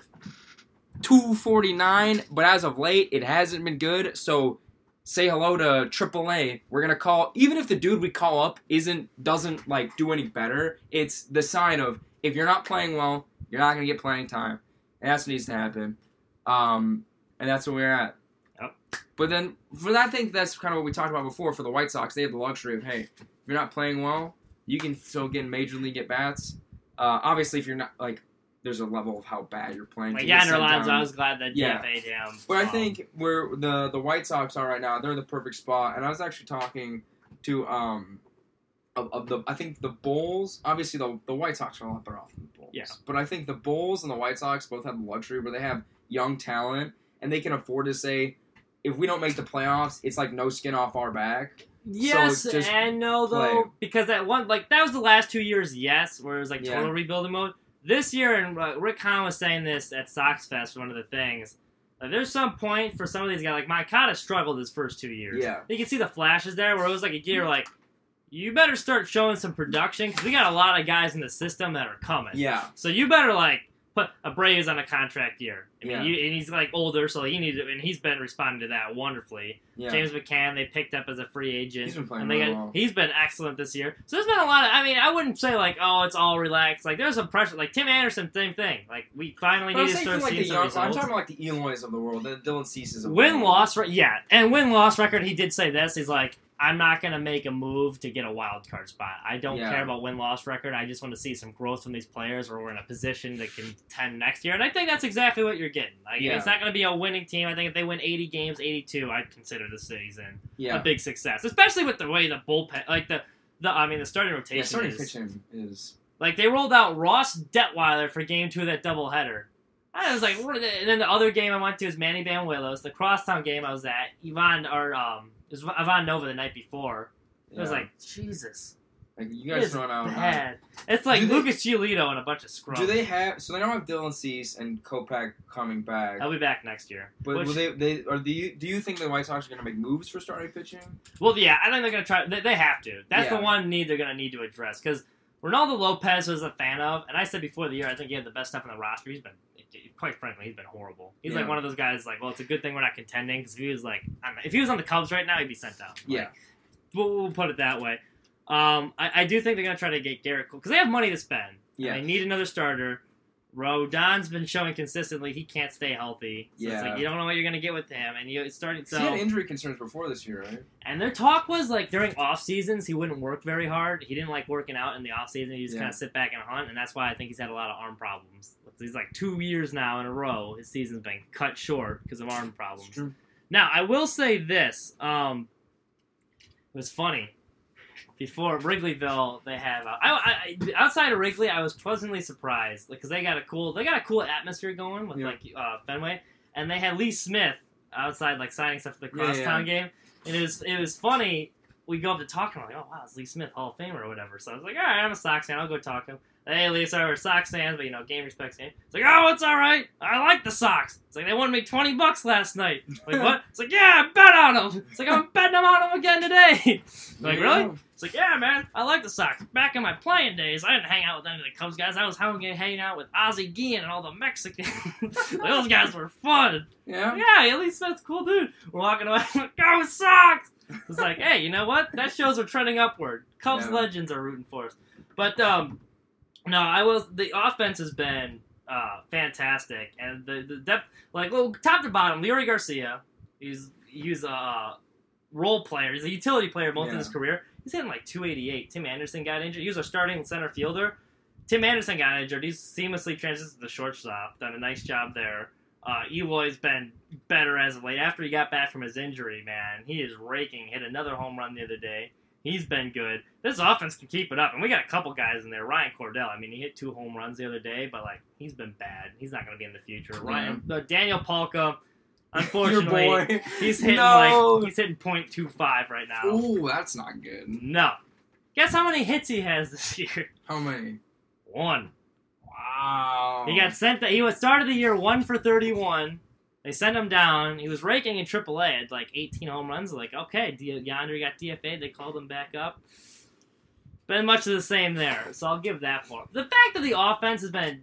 249, but as of late, it hasn't been good. So say hello to AAA. We're gonna call, even if the dude we call up isn't doesn't like do any better. It's the sign of if you're not playing well, you're not gonna get playing time, and that's what needs to happen. Um, and that's where we're at. Yep. But then, for that, I think that's kind of what we talked about before. For the White Sox, they have the luxury of hey, if you're not playing well, you can still get major league at bats. Uh, obviously, if you're not like, there's a level of how bad you're playing. Like to Yonder Alonso. I was glad that Yeah. DFA'd him. But I Um, think where the the White Sox are right now, they're in the perfect spot. And I was actually talking to um of, of the I think the Bulls. Obviously, the the White Sox are a lot better off than the Bulls. Yeah. But I think the Bulls and the White Sox both have the luxury where they have young talent and they can afford to say, if we don't make the playoffs, it's like no skin off our back. Yes just and no though, because that one like that was the last two years. Yes, where it was like Yeah. total rebuilding mode. This year, and uh, Rick Hahn was saying this at Sox Fest. One of the things. Like, there's some point for some of these guys. Like Moncada struggled his first two years. Yeah. You can see the flashes there, where it was like a year like. You better start showing some production because we got a lot of guys in the system that are coming. Yeah. So you better like put Abreu's on a contract year. I mean, Yeah. you, and he's like older, so he needs, and he's been responding to that wonderfully. Yeah. James McCann they picked up as a free agent. He's been playing and they really got, well. He's been excellent this year. So there's been a lot of. I mean, I wouldn't say like, oh, it's all relaxed. Like there's some pressure. Like Tim Anderson, same thing. Like we finally But need to start like seeing some young, I'm talking about like the Eloys of the world, the Dylan Ceases Win loss, re- yeah, and win loss record. He did say this. He's like, I'm not gonna make a move to get a wild card spot. I don't Yeah. care about win loss record. I just want to see some growth from these players, where we're in a position to contend next year. And I think that's exactly what you're getting. Like, Yeah. it's not gonna be a winning team. I think if they win 80 games, 82, I'd consider the season Yeah. a big success, especially with the way the bullpen, like the. The, I mean, the starting rotation Yeah, starting is pitching is like they rolled out Ross Detwiler for game two of that doubleheader. I was like, what are they- and then the other game I went to is Manny Banuelos. The crosstown game I was at, Ivan or um, was Ivan Nova the night before. It was like Jesus, Like, you guys run out. Uh, bad. It's like Do they- Lucas Giolito and a bunch of scrubs. Do they have? So they don't have Dylan Cease and Kopech coming back. I'll be back next year. But Which- will they? They or do you? Do you think the White Sox are going to make moves for starting pitching? Well, yeah, I think they're gonna try. They, they have to. That's Yeah. the one need they're gonna need to address because Reynaldo Lopez was a fan of, and I said before the year I think he had the best stuff on the roster. He's been, quite frankly, he's been horrible. He's like one of those guys. Like, well, it's a good thing we're not contending because if he was like, on if he was on the Cubs right now, he'd be sent down. Like, Yeah. we'll, we'll put it that way. Um, I, I do think they're gonna try to get Gerrit Cole because they have money to spend. Yeah. They need another starter. Rodon's been showing consistently he can't stay healthy. So it's Yeah. like you don't know what you're gonna get with him, and you it's starting. So he had injury concerns before this year, right? and their talk was like during off seasons he wouldn't work very hard. He didn't like working out in the off season. He just Yeah. kind of sit back and hunt, and that's why I think he's had a lot of arm problems. He's like two years now in a row. His season's been cut short because of arm problems. true. Now I will say this: um, it was funny. Before Wrigleyville, they have uh, I, I, outside of Wrigley. I was pleasantly surprised because they got a cool they got a cool atmosphere going with Yeah. like uh, Fenway, and they had Lee Smith outside like signing stuff for the Yeah, yeah. crosstown game. And it was it was funny. We go up to talk to him like, oh wow, it's Lee Smith, Hall of Famer or whatever. So I was like, all right, I'm a Sox fan. I'll go talk to him. Hey, Lee, sorry, we're Sox fans, but you know, game respects game. It's like, oh, it's all right. I like the Sox. It's like they won me twenty bucks last night. Like what? It's like, yeah, I bet on them. It's like I'm betting them on them again today. like Yeah. really? It's like, yeah, man, I like the Sox. Back in my playing days, I didn't hang out with any of the Cubs guys. I was hanging hanging out with Ozzie Guillen and all the Mexicans. Like, those guys were fun. Yeah. Yeah, Ellie Smith's a cool dude. We're walking away. Go Sox! It's like, hey, you know what? That shows we're trending upward. Cubs Yeah. legends are rooting for us. But um, no, I will. The offense has been uh, fantastic, and the the depth, like, well, top to bottom, Leury Garcia, he's he's a role player. He's a utility player most of his career. He's hitting like 288. Tim Anderson got injured. He was our starting center fielder. Tim Anderson got injured. He's seamlessly transitioned to the shortstop. Done a nice job there. Uh, Eloy's been better as of late. After he got back from his injury, man, he is raking. Hit another home run the other day. He's been good. This offense can keep it up, and we got a couple guys in there. Ryan Cordell. I mean, he hit two home runs the other day, but like he's been bad. He's not going to be in the future. Ryan, uh, Daniel Palka. Unfortunately, Your boy. he's hitting No. like he's hitting .25 right now. Ooh, that's not good. No. Guess how many hits he has this year? How many? One. Wow. He got sent. That he was started the year one for 31. They sent him down. He was raking in AAA at like 18 home runs. Like, okay, D- Yonder got DFA. They called him back up. Been much of the same there, so I'll give that for him. The fact that the offense has been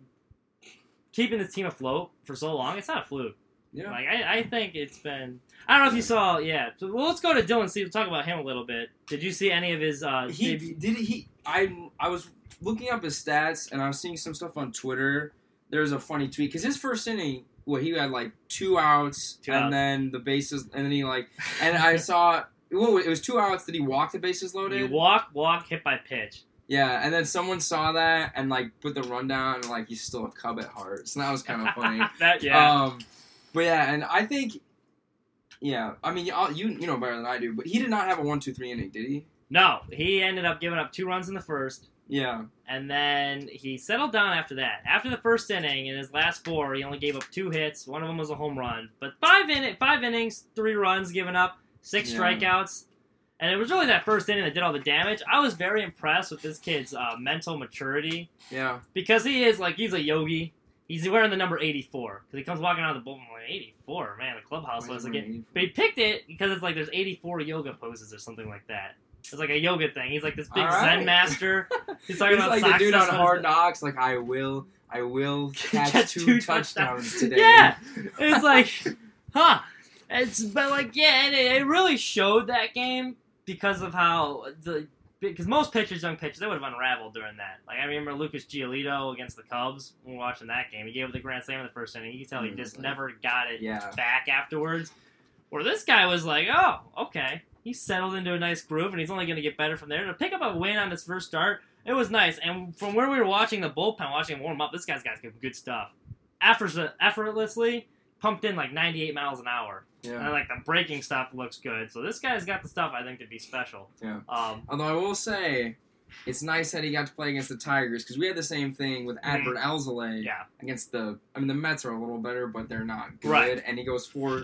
keeping this team afloat for so long, it's not a fluke. Yeah. Like, I, I think it's been. I don't know if you saw. Yeah. So well, let's go to Dylan. See, we'll talk about him a little bit. Did you see any of his? Uh, he debut- did he I I was looking up his stats and I was seeing some stuff on Twitter. There was a funny tweet because his first inning, well, he had like two outs Two and outs. then the bases, and then he like, and I saw. Well, it was two outs. Did he walk the bases you loaded? walk, walk, hit by pitch. Yeah, and then someone saw that and like put the rundown and like he's still a Cub at heart. So that was kind of funny. that yeah. Um, but yeah, and I think, yeah, I mean, you you know better than I do, but he did not have a one two three inning, did he? No, he ended up giving up two runs in the first, Yeah, and then he settled down after that. After the first inning, in his last four, he only gave up two hits. One of them was a home run, but five in five innings, three runs given up, six Yeah. strikeouts, and it was really that first inning that did all the damage. I was very impressed with this kid's uh, mental maturity yeah, because he is like he's a yogi. He's wearing the number eighty four because he comes walking out of the bullpen like eighty four. Man, the clubhouse was like. But he picked it because it's like there's 84 yoga poses or something like that. It's like a yoga thing. He's like this big right. Zen master. He's He's talking about like the dude on Hard Knocks. Like I will, I will catch Catch two, two touchdowns touchdowns. today. Yeah, it's like, huh? It's but like yeah, and it, it really showed that game because of how the because most pitchers, young pitchers, they would have unraveled during that. Like I remember Lucas Giolito against the Cubs when we were watching that game. He gave up the grand slam in the first inning. You could tell he Mm, just never got it Yeah. back afterwards. Where this guy was like, oh, okay. He settled into a nice groove, and he's only going to get better from there. To pick up a win on his first start, it was nice. And from where we were watching the bullpen, watching him warm up, this guy's got good, good stuff. Effort, effortlessly pumped in like 98 miles an hour. And like the braking stuff looks good. So this guy's got the stuff I think to be special. Yeah. Um, Although I will say, it's nice that he got to play against the Tigers because we had the same thing with Mhm. Adbert Alzolay yeah. against the. I mean, the Mets are a little better, but they're not good. Right. And he goes four,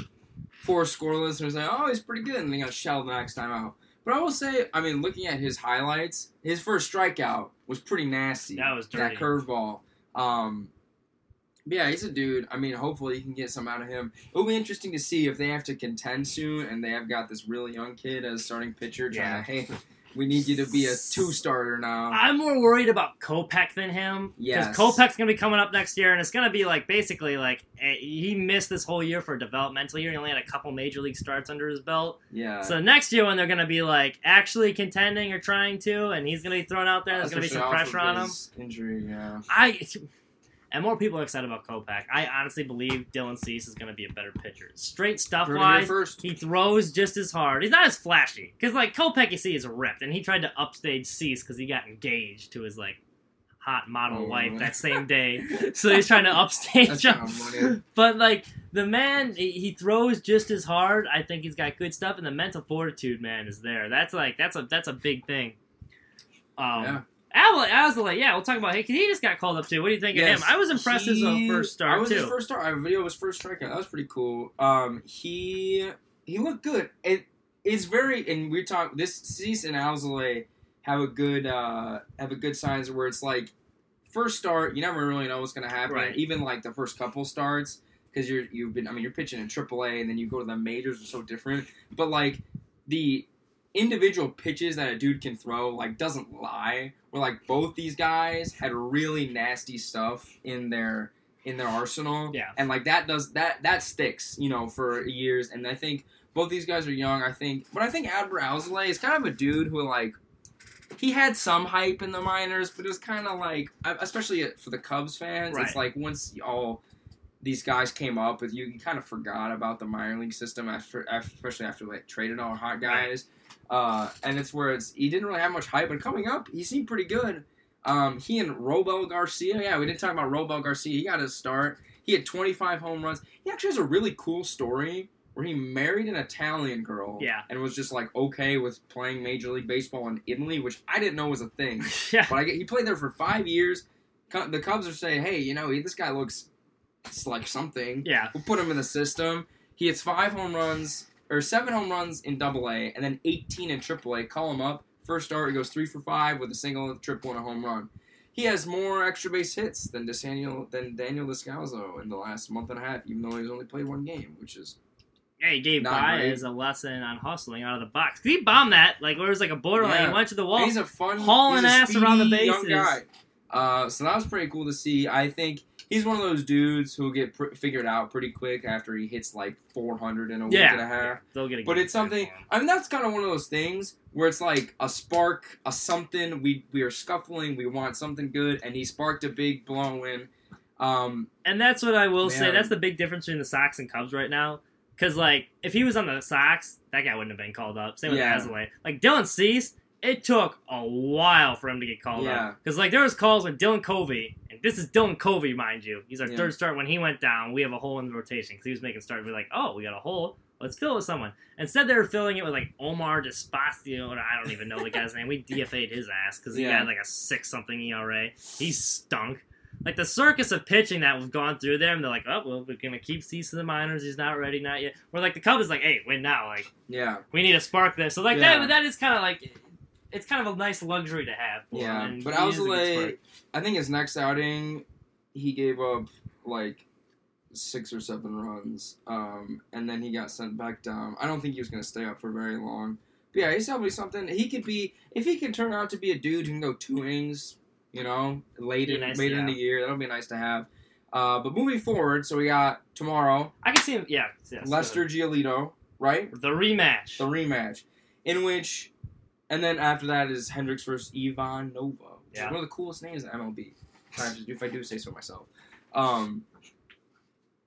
four scoreless, and it's like, oh, he's pretty good, and he got shelled the next time out. But I will say, I mean, looking at his highlights, his first strikeout was pretty nasty. That was dirty. That curveball. Um, but yeah, he's a dude. I mean, hopefully you can get some out of him. It'll be interesting to see if they have to contend soon, and they have got this really young kid as starting pitcher. Trying Yeah. to, hey, we need you to be a two starter now. I'm more worried about Kopech than him. Yes. Because Kopech's going to be coming up next year, and it's going to be like basically like eh, he missed this whole year for a developmental year. He only had a couple major league starts under his belt. Yeah. So next year, when they're going to be like actually contending or trying to, and he's going to be thrown out there, there's going to be some pressure on him. Injury, yeah. I and more people are excited about Kopech. I honestly believe Dylan Cease is going to be a better pitcher. Straight stuff wise, he throws just as hard. He's not as flashy because like Kopech, you see, is ripped, and he tried to upstage Cease because he got engaged to his like hot model Oh, wife that same day. So he's trying to upstage him. kind of funny. But like the man, he he throws just as hard. I think he's got good stuff, and the mental fortitude, man, is there. That's like that's a that's a big thing. Um, Yeah. Al- Alzolay, yeah, we'll talk about him he just got called up too. What do you think Yes, of him? I was impressed his uh, he- first start I was too. his first start. I video was first strikeout. That was pretty cool. Um, he he looked good. It it's very and we talk this Cease and Alzolay have a good uh have a good signs where it's like first start you never really know what's gonna happen. Right. Even like the first couple starts because you're you've been I mean you're pitching in AAA and then you go to the majors are so different. But like the individual pitches that a dude can throw like doesn't lie. Where like both these guys had really nasty stuff in their in their arsenal. Yeah. And like that does that that sticks, you know, for years. And I think both these guys are young. I think, but I think Adbert Alzolay is kind of a dude who like he had some hype in the minors, but it was kind of like, especially for the Cubs fans, Right. it's like once all these guys came up with you, you kind of forgot about the minor league system after, especially after like trading all hot guys. Uh, and it's where it's he didn't really have much hype, but coming up, he seemed pretty good. Um, he and Robel Garcia, yeah, we didn't talk about Robel Garcia. He got his start. He had 25 home runs. He actually has a really cool story where he married an Italian girl. Yeah. And was just like okay with playing Major League Baseball in Italy, which I didn't know was a thing. yeah, But I get, he played there for five years. The Cubs are saying, hey, you know, this guy looks like something. yeah, We'll put him in the system. He hits five home runs or seven home runs in Double A, and then 18 in Triple A. Call him up. First start, he goes three for five with a single, a triple, and a home run. He has more extra base hits than Daniel than Daniel Descalso in the last month and a half, even though he's only played one game, which is Yeah, he gave Not Baez a lesson on hustling out of the box. He bombed that like where it was like a borderline. Yeah. He went to the wall. he's a fun, hauling he's a ass around the speedy young guy. Uh, so that was pretty cool to see. I think he's one of those dudes who'll get pr- figured out pretty quick after he hits like 400 in a week and a half. yeah, they'll get a But it's something. I mean, that's kind of one of those things where it's like a spark, a something. We we are scuffling. We want something good, and he sparked a big blow in. Um, And that's what I will say. That's the big difference between the Sox and Cubs right now. Because like, if he was on the Sox, that guy wouldn't have been called up. Same with Yeah. Hathaway. Like Dylan Cease, it took a while for him to get called Yeah. up. Because like there was calls with Dylan Covey, and this is Dylan Covey, mind you. He's our Yeah. third start. When he went down, we have a hole in the rotation because he was making starts. We're like, oh, we got a hole. Let's fill it with someone. Instead, they were filling it with like Omar Despacio, and I don't even know the guy's name. We DFA'd his ass because he Yeah. got like a six something ERA. He stunk. Like the circus of pitching that we've gone through there, and they're like, oh well, we're gonna keep Cease in the minors. He's not ready, not yet. We're like the Cubs is like, hey, win now. Like yeah, we need to spark this. So like that, that is kind of like, it's kind of a nice luxury to have. Yeah. But a good Alzolay. I think his next outing, he gave up like six or seven runs, um, and then he got sent back down. I don't think he was going to stay up for very long. But yeah, he's probably something. He could be if he can turn out to be a dude who can go two innings, you know, late in, nice, later in the year. That'll be nice to have. Uh, but moving forward, so we got tomorrow I can see him. Yeah, yes, Lester Giolito, right? the rematch. The rematch, in which, and then after that is Hendricks versus Ivan Nova. Which Yeah. is one of the coolest names in MLB. If I, do say so myself. Um,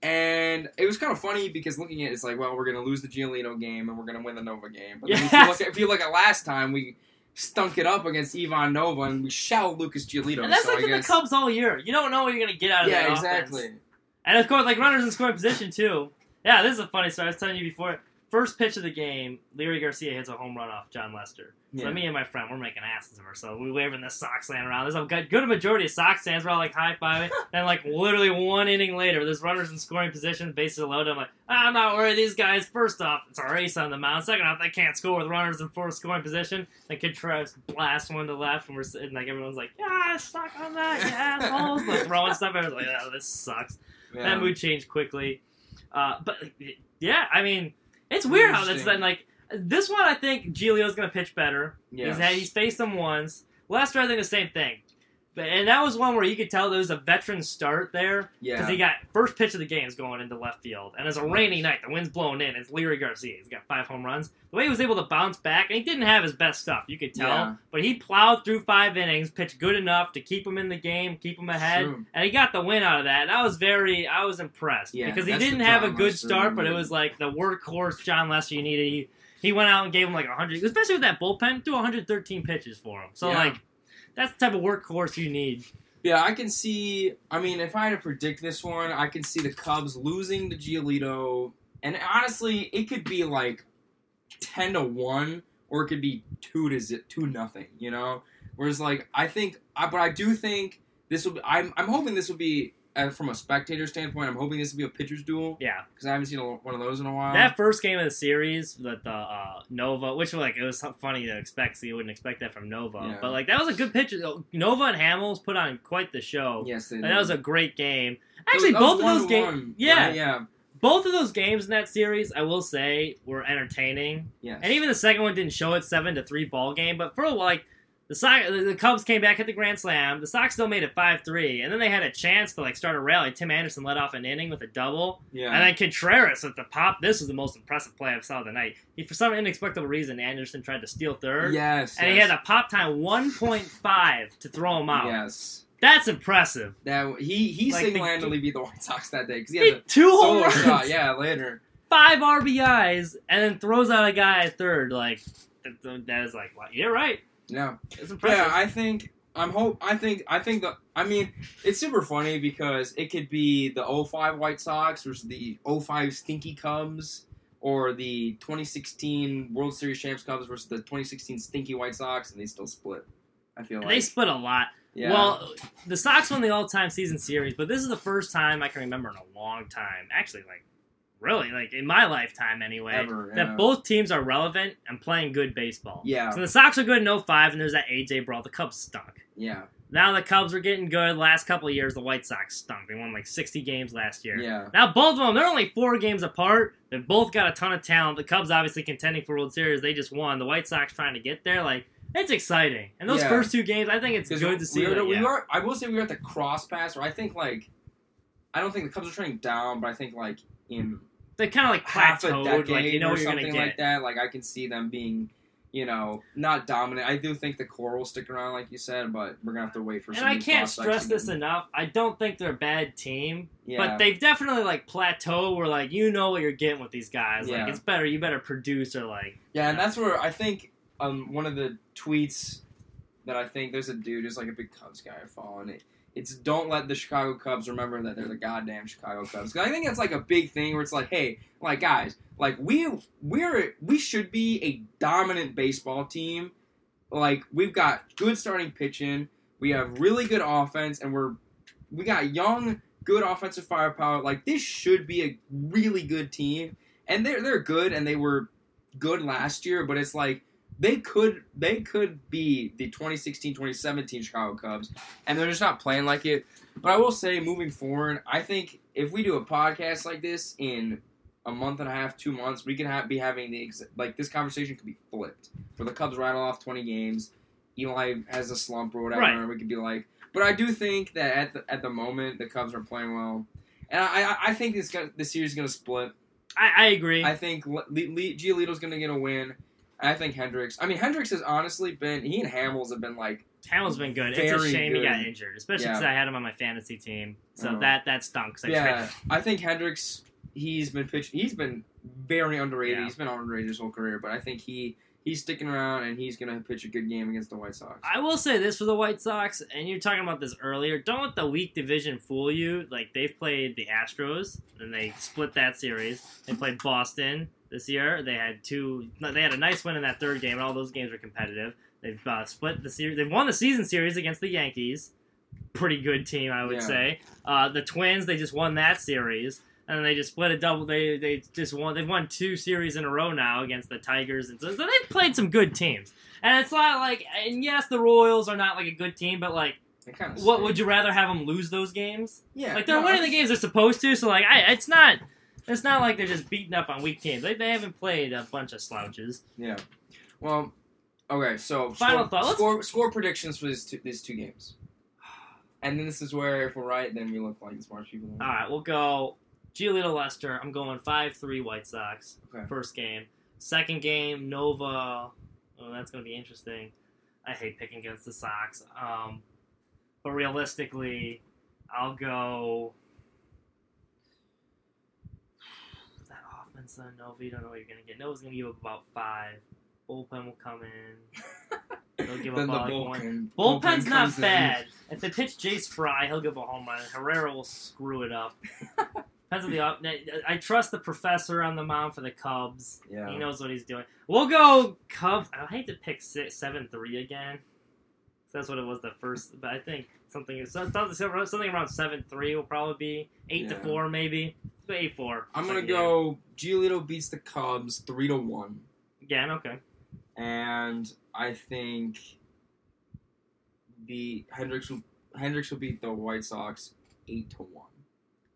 and it was kind of funny because looking at it, it's like, well, we're gonna lose the Giolito game and we're gonna win the Nova game. But then if, you look at, if you look at last time, we stunk it up against Ivan Nova and we shelled Lucas Giolito. and that's so like guess, the Cubs all year. You don't know what you're gonna get out of yeah, that exactly. offense. And of course, like runners in scoring position too. Yeah, this is a funny story. I was telling you before. First pitch of the game, Leury Garcia hits a home run off Jon Lester. So Yeah. me and my friend, we're making asses of ourselves. We're waving the Sox land around. There's a good, good majority of Sox fans were all like high fiving. and like literally one inning later, there's runners in scoring position, bases loaded. I'm like, "Ah, I'm not worried. These guys, first off, it's a race on the mound. Second off, they can't score with runners in fourth scoring position. Then Contreras blast one to left, and we're sitting like everyone's like, yeah, stuck on that, you assholes. Like throwing stuff. I was like, oh, this sucks. Yeah. That mood changed quickly. Uh, but yeah, I mean, it's weird how that's then like this one. I think Giolito's gonna pitch better. Yes. He's had he's faced them once. Lester, I think the same thing. But and that was one where you could tell there was a veteran start there because he got first pitch of the game is going into left field, and it's a rainy night. The wind's blowing in. It's Leury Garcia. He's got five home runs. The way he was able to bounce back, and he didn't have his best stuff, you could tell. Yeah. But he plowed through five innings, pitched good enough to keep him in the game, keep him ahead, True. and he got the win out of that. And I was very, I was impressed Yeah, because he didn't have a good start, but it was like the workhorse Jon Lester you needed. He, he went out and gave him like 100, especially with that bullpen, threw 113 pitches for him. So Yeah. like, that's the type of workhorse you need. Yeah, I can see. I mean, if I had to predict this one, I can see the Cubs losing to Giolito, and honestly, it could be like ten to one, or it could be two to two nothing. You know, whereas like I think, I, but I do think this will. Be, I'm I'm hoping this will be. Uh, from a spectator standpoint, I'm hoping this will be a pitcher's duel Yeah, because I haven't seen a, one of those in a while. that first game of the series, that the uh, Nova, which like it was funny to expect, so you wouldn't expect that from Nova, Yeah. but like that was a good pitch. Nova and Hamels put on quite the show. yes, they And that was a great game. Actually, was both of those games, yeah, right? yeah, both of those games in that series, I will say, were entertaining. yes, And even the second one didn't show it seven to three ball game, but for a while, like the Sox, the Cubs came back at the grand slam. The Sox still made it five three, and then they had a chance to like start a rally. Tim Anderson led off an inning with a double, yeah, and then Contreras at the pop. This was the most impressive play I've saw of the night. He, for some inexplicable reason, Anderson tried to steal third, yes, and he had a pop time one point five to throw him out. yes. That's impressive. That he he Like, single-handedly beat the White Sox that day because he He had two home runs, shot. Yeah, later. five RBIs, and then throws out a guy at third. Like that, that is like, wow, you're right. Yeah, It's impressive. yeah. I think I'm hope. I think I think the. I mean, it's super funny because it could be the 05 White Sox versus the 05 Stinky Cubs, or the 2016 World Series champs Cubs versus the 2016 Stinky White Sox, and they still split. I feel like. they split a lot. yeah. Well, the Sox won the all-time season series, but this is the first time I can remember in a long time. Actually, like really like in my lifetime anyway. Ever, That yeah. both teams are relevant and playing good baseball. Yeah. So the Sox are good in 05, and there's that AJ brawl. The Cubs stunk. Yeah, Now the Cubs are getting good. Last couple of years, the White Sox stunk. They won like 60 games last year. yeah, Now both of them, they're only four games apart. They've both got a ton of talent. The Cubs obviously contending for World Series. They just won. The White Sox trying to get there. Like it's exciting. And those Yeah. first two games, I think it's good to see. We, were, like, we yeah. were. I will say we were at the cross pass where I think like, I don't think the Cubs are trending down, but I think like in They kind of like half a decade Like you know or something like that, like I can see them being. You know, not dominant. I do think the core will stick around, like you said, but we're gonna have to wait for. and I can't stress this get- enough. I don't think they're a bad team, Yeah, but they've definitely like plateaued where like you know what you're getting with these guys. Yeah. Like it's better. You better produce or like Yeah, and that's where I think um one of the tweets that I think there's a dude who's like a big Cubs guy I follow, and it, it's don't let the Chicago Cubs remember that they're the goddamn Chicago Cubs. 'Cause I think it's like a big thing where it's like, hey, like guys, like we we're we should be a dominant baseball team. Like we've got good starting pitching, we have really good offense, and we're we got young, good offensive firepower. Like this should be a really good team, and they're they're good, and they were good last year, but it's like they could they could be the 2016-2017 Chicago Cubs, and they're just not playing like it. But I will say, moving forward, I think if we do a podcast like this in a month and a half, two months, we can have, be having the ex- like this conversation could be flipped. For the Cubs rattle off 20 games, Eli has a slump or whatever, Right. and we could be like. But I do think that at the, at the moment the Cubs are playing well, and I I, I think this got, this series is gonna split. I, I agree. I think Le- Le- Giolito's going to get a win. I think Hendricks. I mean, Hendricks has honestly been. He and Hamels have been like. Hamill's been good. It's a shame he got injured, especially Yeah. because I had him on my fantasy team. So Uh-huh. that that stunk. I Yeah, traded- I think Hendricks. He's been pitched. He's been very underrated. Yeah. He's been underrated his whole career, but I think he he's sticking around and he's going to pitch a good game against the White Sox. I will say this for the White Sox, and you're talking about this earlier. Don't let the weak division fool you. Like they've played the Astros, and they split that series. They played Boston this year. They had two. They had a nice win in that third game, and all those games were competitive. They've uh, split the series. They've won the season series against the Yankees. Pretty good team, I would Yeah. say. Uh, the Twins, they just won that series. And then they just split a double. They they just won. They've won two series in a row now against the Tigers, and so, so they've played some good teams. And it's not like, and yes, the Royals are not like a good team, but like, kind of what would you rather have them lose those games? Yeah, Like they're no, winning the games they're supposed to, so like, I it's not, it's not like they're just beating up on weak teams. They, they haven't played a bunch of slouches. Yeah. Well, okay. So Final score, thought, Score, score predictions for these two, these two games. And then this is where, if we're right, then we look like the smart people. All right, we'll go. Giolito Lester. I'm going five three White Sox. Okay. First game. Second game Nova. Oh, that's gonna be interesting. I hate picking against the Sox. Um, but realistically, I'll go. That offense on Nova, you don't know what you're gonna get. Nova's gonna give up about five. Bullpen will come in. They'll give then up the about like one. bullpen. Bullpen's bullpen not comes in. bad. If they pitch Jace Fry, he'll give a home run. Herrera will screw it up. Depends on the op- I trust the professor on the mound for the Cubs. Yeah. He knows what he's doing. We'll go Cubs. I hate to pick six, seven three again. That's what it was the first, but I think something something something around seven three will probably be eight to four maybe. Let's four. I'm gonna go. Giolito beats the Cubs three to one, again. Okay. and I think the Hendricks will Hendricks will beat the White Sox eight to one.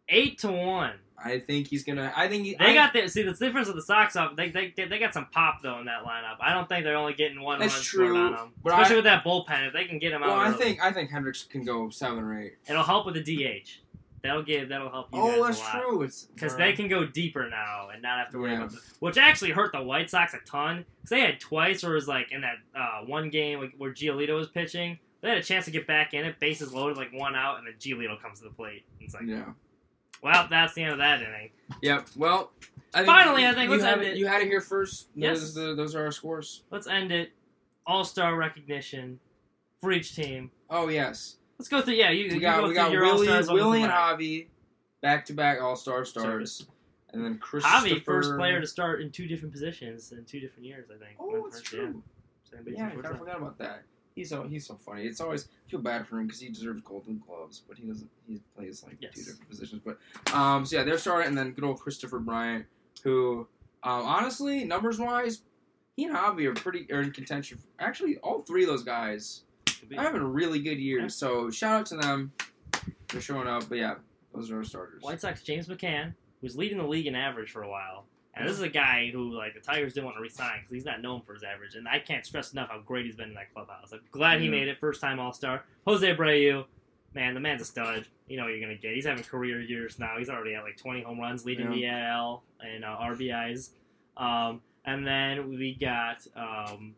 Eight to one. I think he's gonna. I think he, They I, got the see the difference with the Sox up. They, they they got some pop though in that lineup. I don't think they're only getting one That's run true, on them, especially I- with that bullpen. If they can get out, Well, I early, think I think Hendricks can go seven or eight. it'll help with the DH. That'll give that'll help you. Oh, that's true. It's Because they can go deeper now and not have to worry Yeah. about the, which actually hurt the White Sox a ton. Because they had twice or it was like in that uh, one game like, where Giolito was pitching, they had a chance to get back in it, bases loaded, like one out, and then Giolito comes to the plate. It's like, Yeah. well, that's the end of that inning. Yep. Well, I think Finally, I think you let's end it. it. You had it here first. Yes. Those, the, those are our scores. Let's end it. All star recognition for each team. Oh yes. Let's go through. Yeah, you, We you got go we got Willie, all-stars, I'll go Willie and. Javi, back to back All Star starts, and then Christopher. Javi, first player to start in two different positions in two different years. I think. Oh, that's first, true. Yeah, I forgot about that. he's so he's so funny. It's always I feel bad for him because he deserves Golden Gloves, but he doesn't. He plays like Yes. two different positions. But um, so yeah, they're starting, and then good old Christopher Bryant, who um, honestly numbers wise, he and Javi are pretty are in contention. Actually, all three of those guys Could be. are having really good year, Yeah. So shout out to them for showing up. But yeah, those are our starters. White Sox James McCann, who's leading the league in average for a while. And this is a guy who, like, the Tigers didn't want to resign because he's not known for his average. And I can't stress enough how great he's been in that clubhouse. I'm glad he Yeah. made it, first time All Star. Jose Abreu, man, the man's a stud. You know what you're going to get. He's having career years now. He's already at like 20 home runs, leading the AL and uh, RBIs. Um, and then we got, um,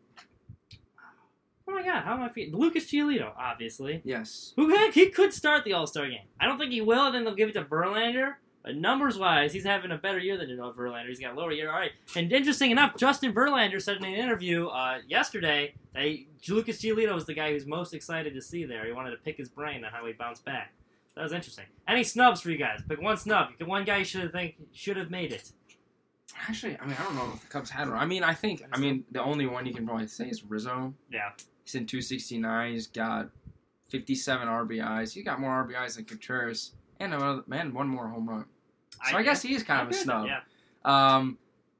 oh my God, how am I feeling? Lucas Giolito, obviously. Yes. Who heck, he could start the All Star game. I don't think he will. Then they'll give it to Verlander. But numbers wise, he's having a better year than Noah Verlander. He's got a lower year. All right. And interesting enough, Justin Verlander said in an interview uh, yesterday that he, Lucas Giolito was the guy who's most excited to see there. He wanted to pick his brain on how he bounced back. That was interesting. Any snubs for you guys? Pick one snub. Pick one guy you should think should have made it. Actually, I mean, I don't know if the Cubs had one. I mean, I think, I mean, the only one you can probably say is Rizzo. Yeah. He's in 269. He's got 57 RBIs. He's got more RBIs than Contreras. And another, man, one more home run. So I, guess he is kind of a snub. Yeah. Um,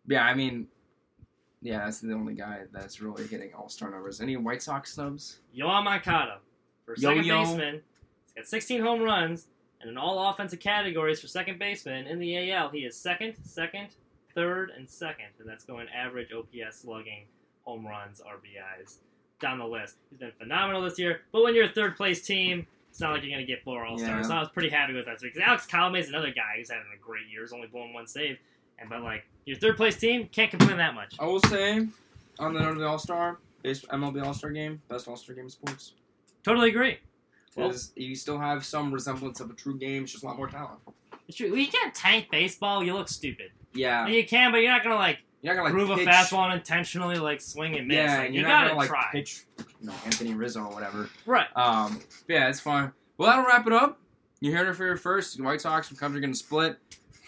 yeah, I mean, yeah, that's the only guy that's really hitting all star numbers. Any White Sox snubs? Yoan Moncada for second Yo-yo. baseman. He's got 16 home runs and in all offensive categories for second baseman in the AL. He is second, second, third, and second, and that's going average OPS slugging, home runs, RBIs down the list. He's been phenomenal this year. But when you're a third place team, it's not like you're going to get four All Stars. Yeah. So I was pretty happy with that because Alex Colomé is another guy who's having a great year. He's only blown one save, and but like your third place team can't complain that much. I will say, on the note of the All Star, MLB All Star game, best All Star game in sports. Totally agree. Well- Because you still have some resemblance of a true game, it's just a lot more talent. It's true. You can't tank baseball. You look stupid. Yeah. You can, but you're not gonna like You're not gonna like a pitch. fastball and intentionally like swing and miss. Yeah, like, and you you're not gotta gonna like try. pitch, you know, Anthony Rizzo or whatever. Right. Um, but yeah, it's fun. Well, that'll wrap it up. You heard it for your first. White Sox and Cubs are gonna split.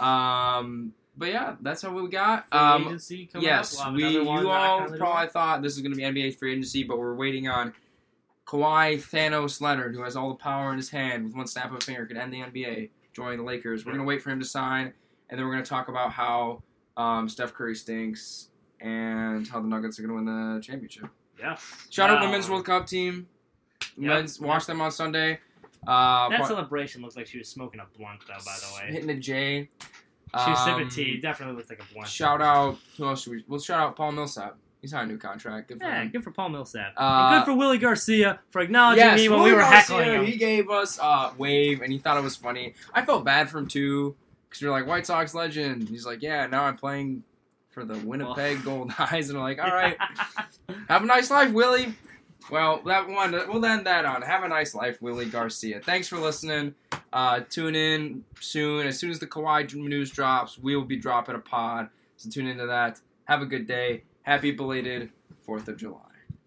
Um, but yeah, that's what we got. Free Um, agency coming yes, up. We you all probably thought this was gonna be NBA free agency, but we're waiting on Kawhi Thanos Leonard, who has all the power in his hand, with one snap of a finger, could end the NBA, joining the Lakers. We're gonna wait for him to sign, and then we're gonna talk about how um, Steph Curry stinks and how the Nuggets are gonna win the championship. Yeah. Shout out Wow. to Women's World Cup team. Yep. Men's, watch them on Sunday. Uh, That pro- celebration looks like she was smoking a blunt, though. By the way, hitting the J. she was Um, sipping tea. Definitely looks like a blunt. Shout out. Who else should we? We'll shout out Paul Millsap. He's on a new contract. Good for Yeah, him. good for Paul Millsap. Uh, and good for Willy Garcia for acknowledging Yes, me when Willie we were Garcia, heckling him. He gave us a wave, and he thought it was funny. I felt bad for him too, because you're like White Sox legend. He's like, yeah, now I'm playing for the Winnipeg Gold Eyes, and I'm like, all right, have a nice life, Willie. Well, that one we'll end that on. Have a nice life, Willy Garcia. Thanks for listening. Uh, tune in soon. As soon as the Kawhi news drops, we will be dropping a pod. So tune into that. Have a good day. Happy belated Fourth of July.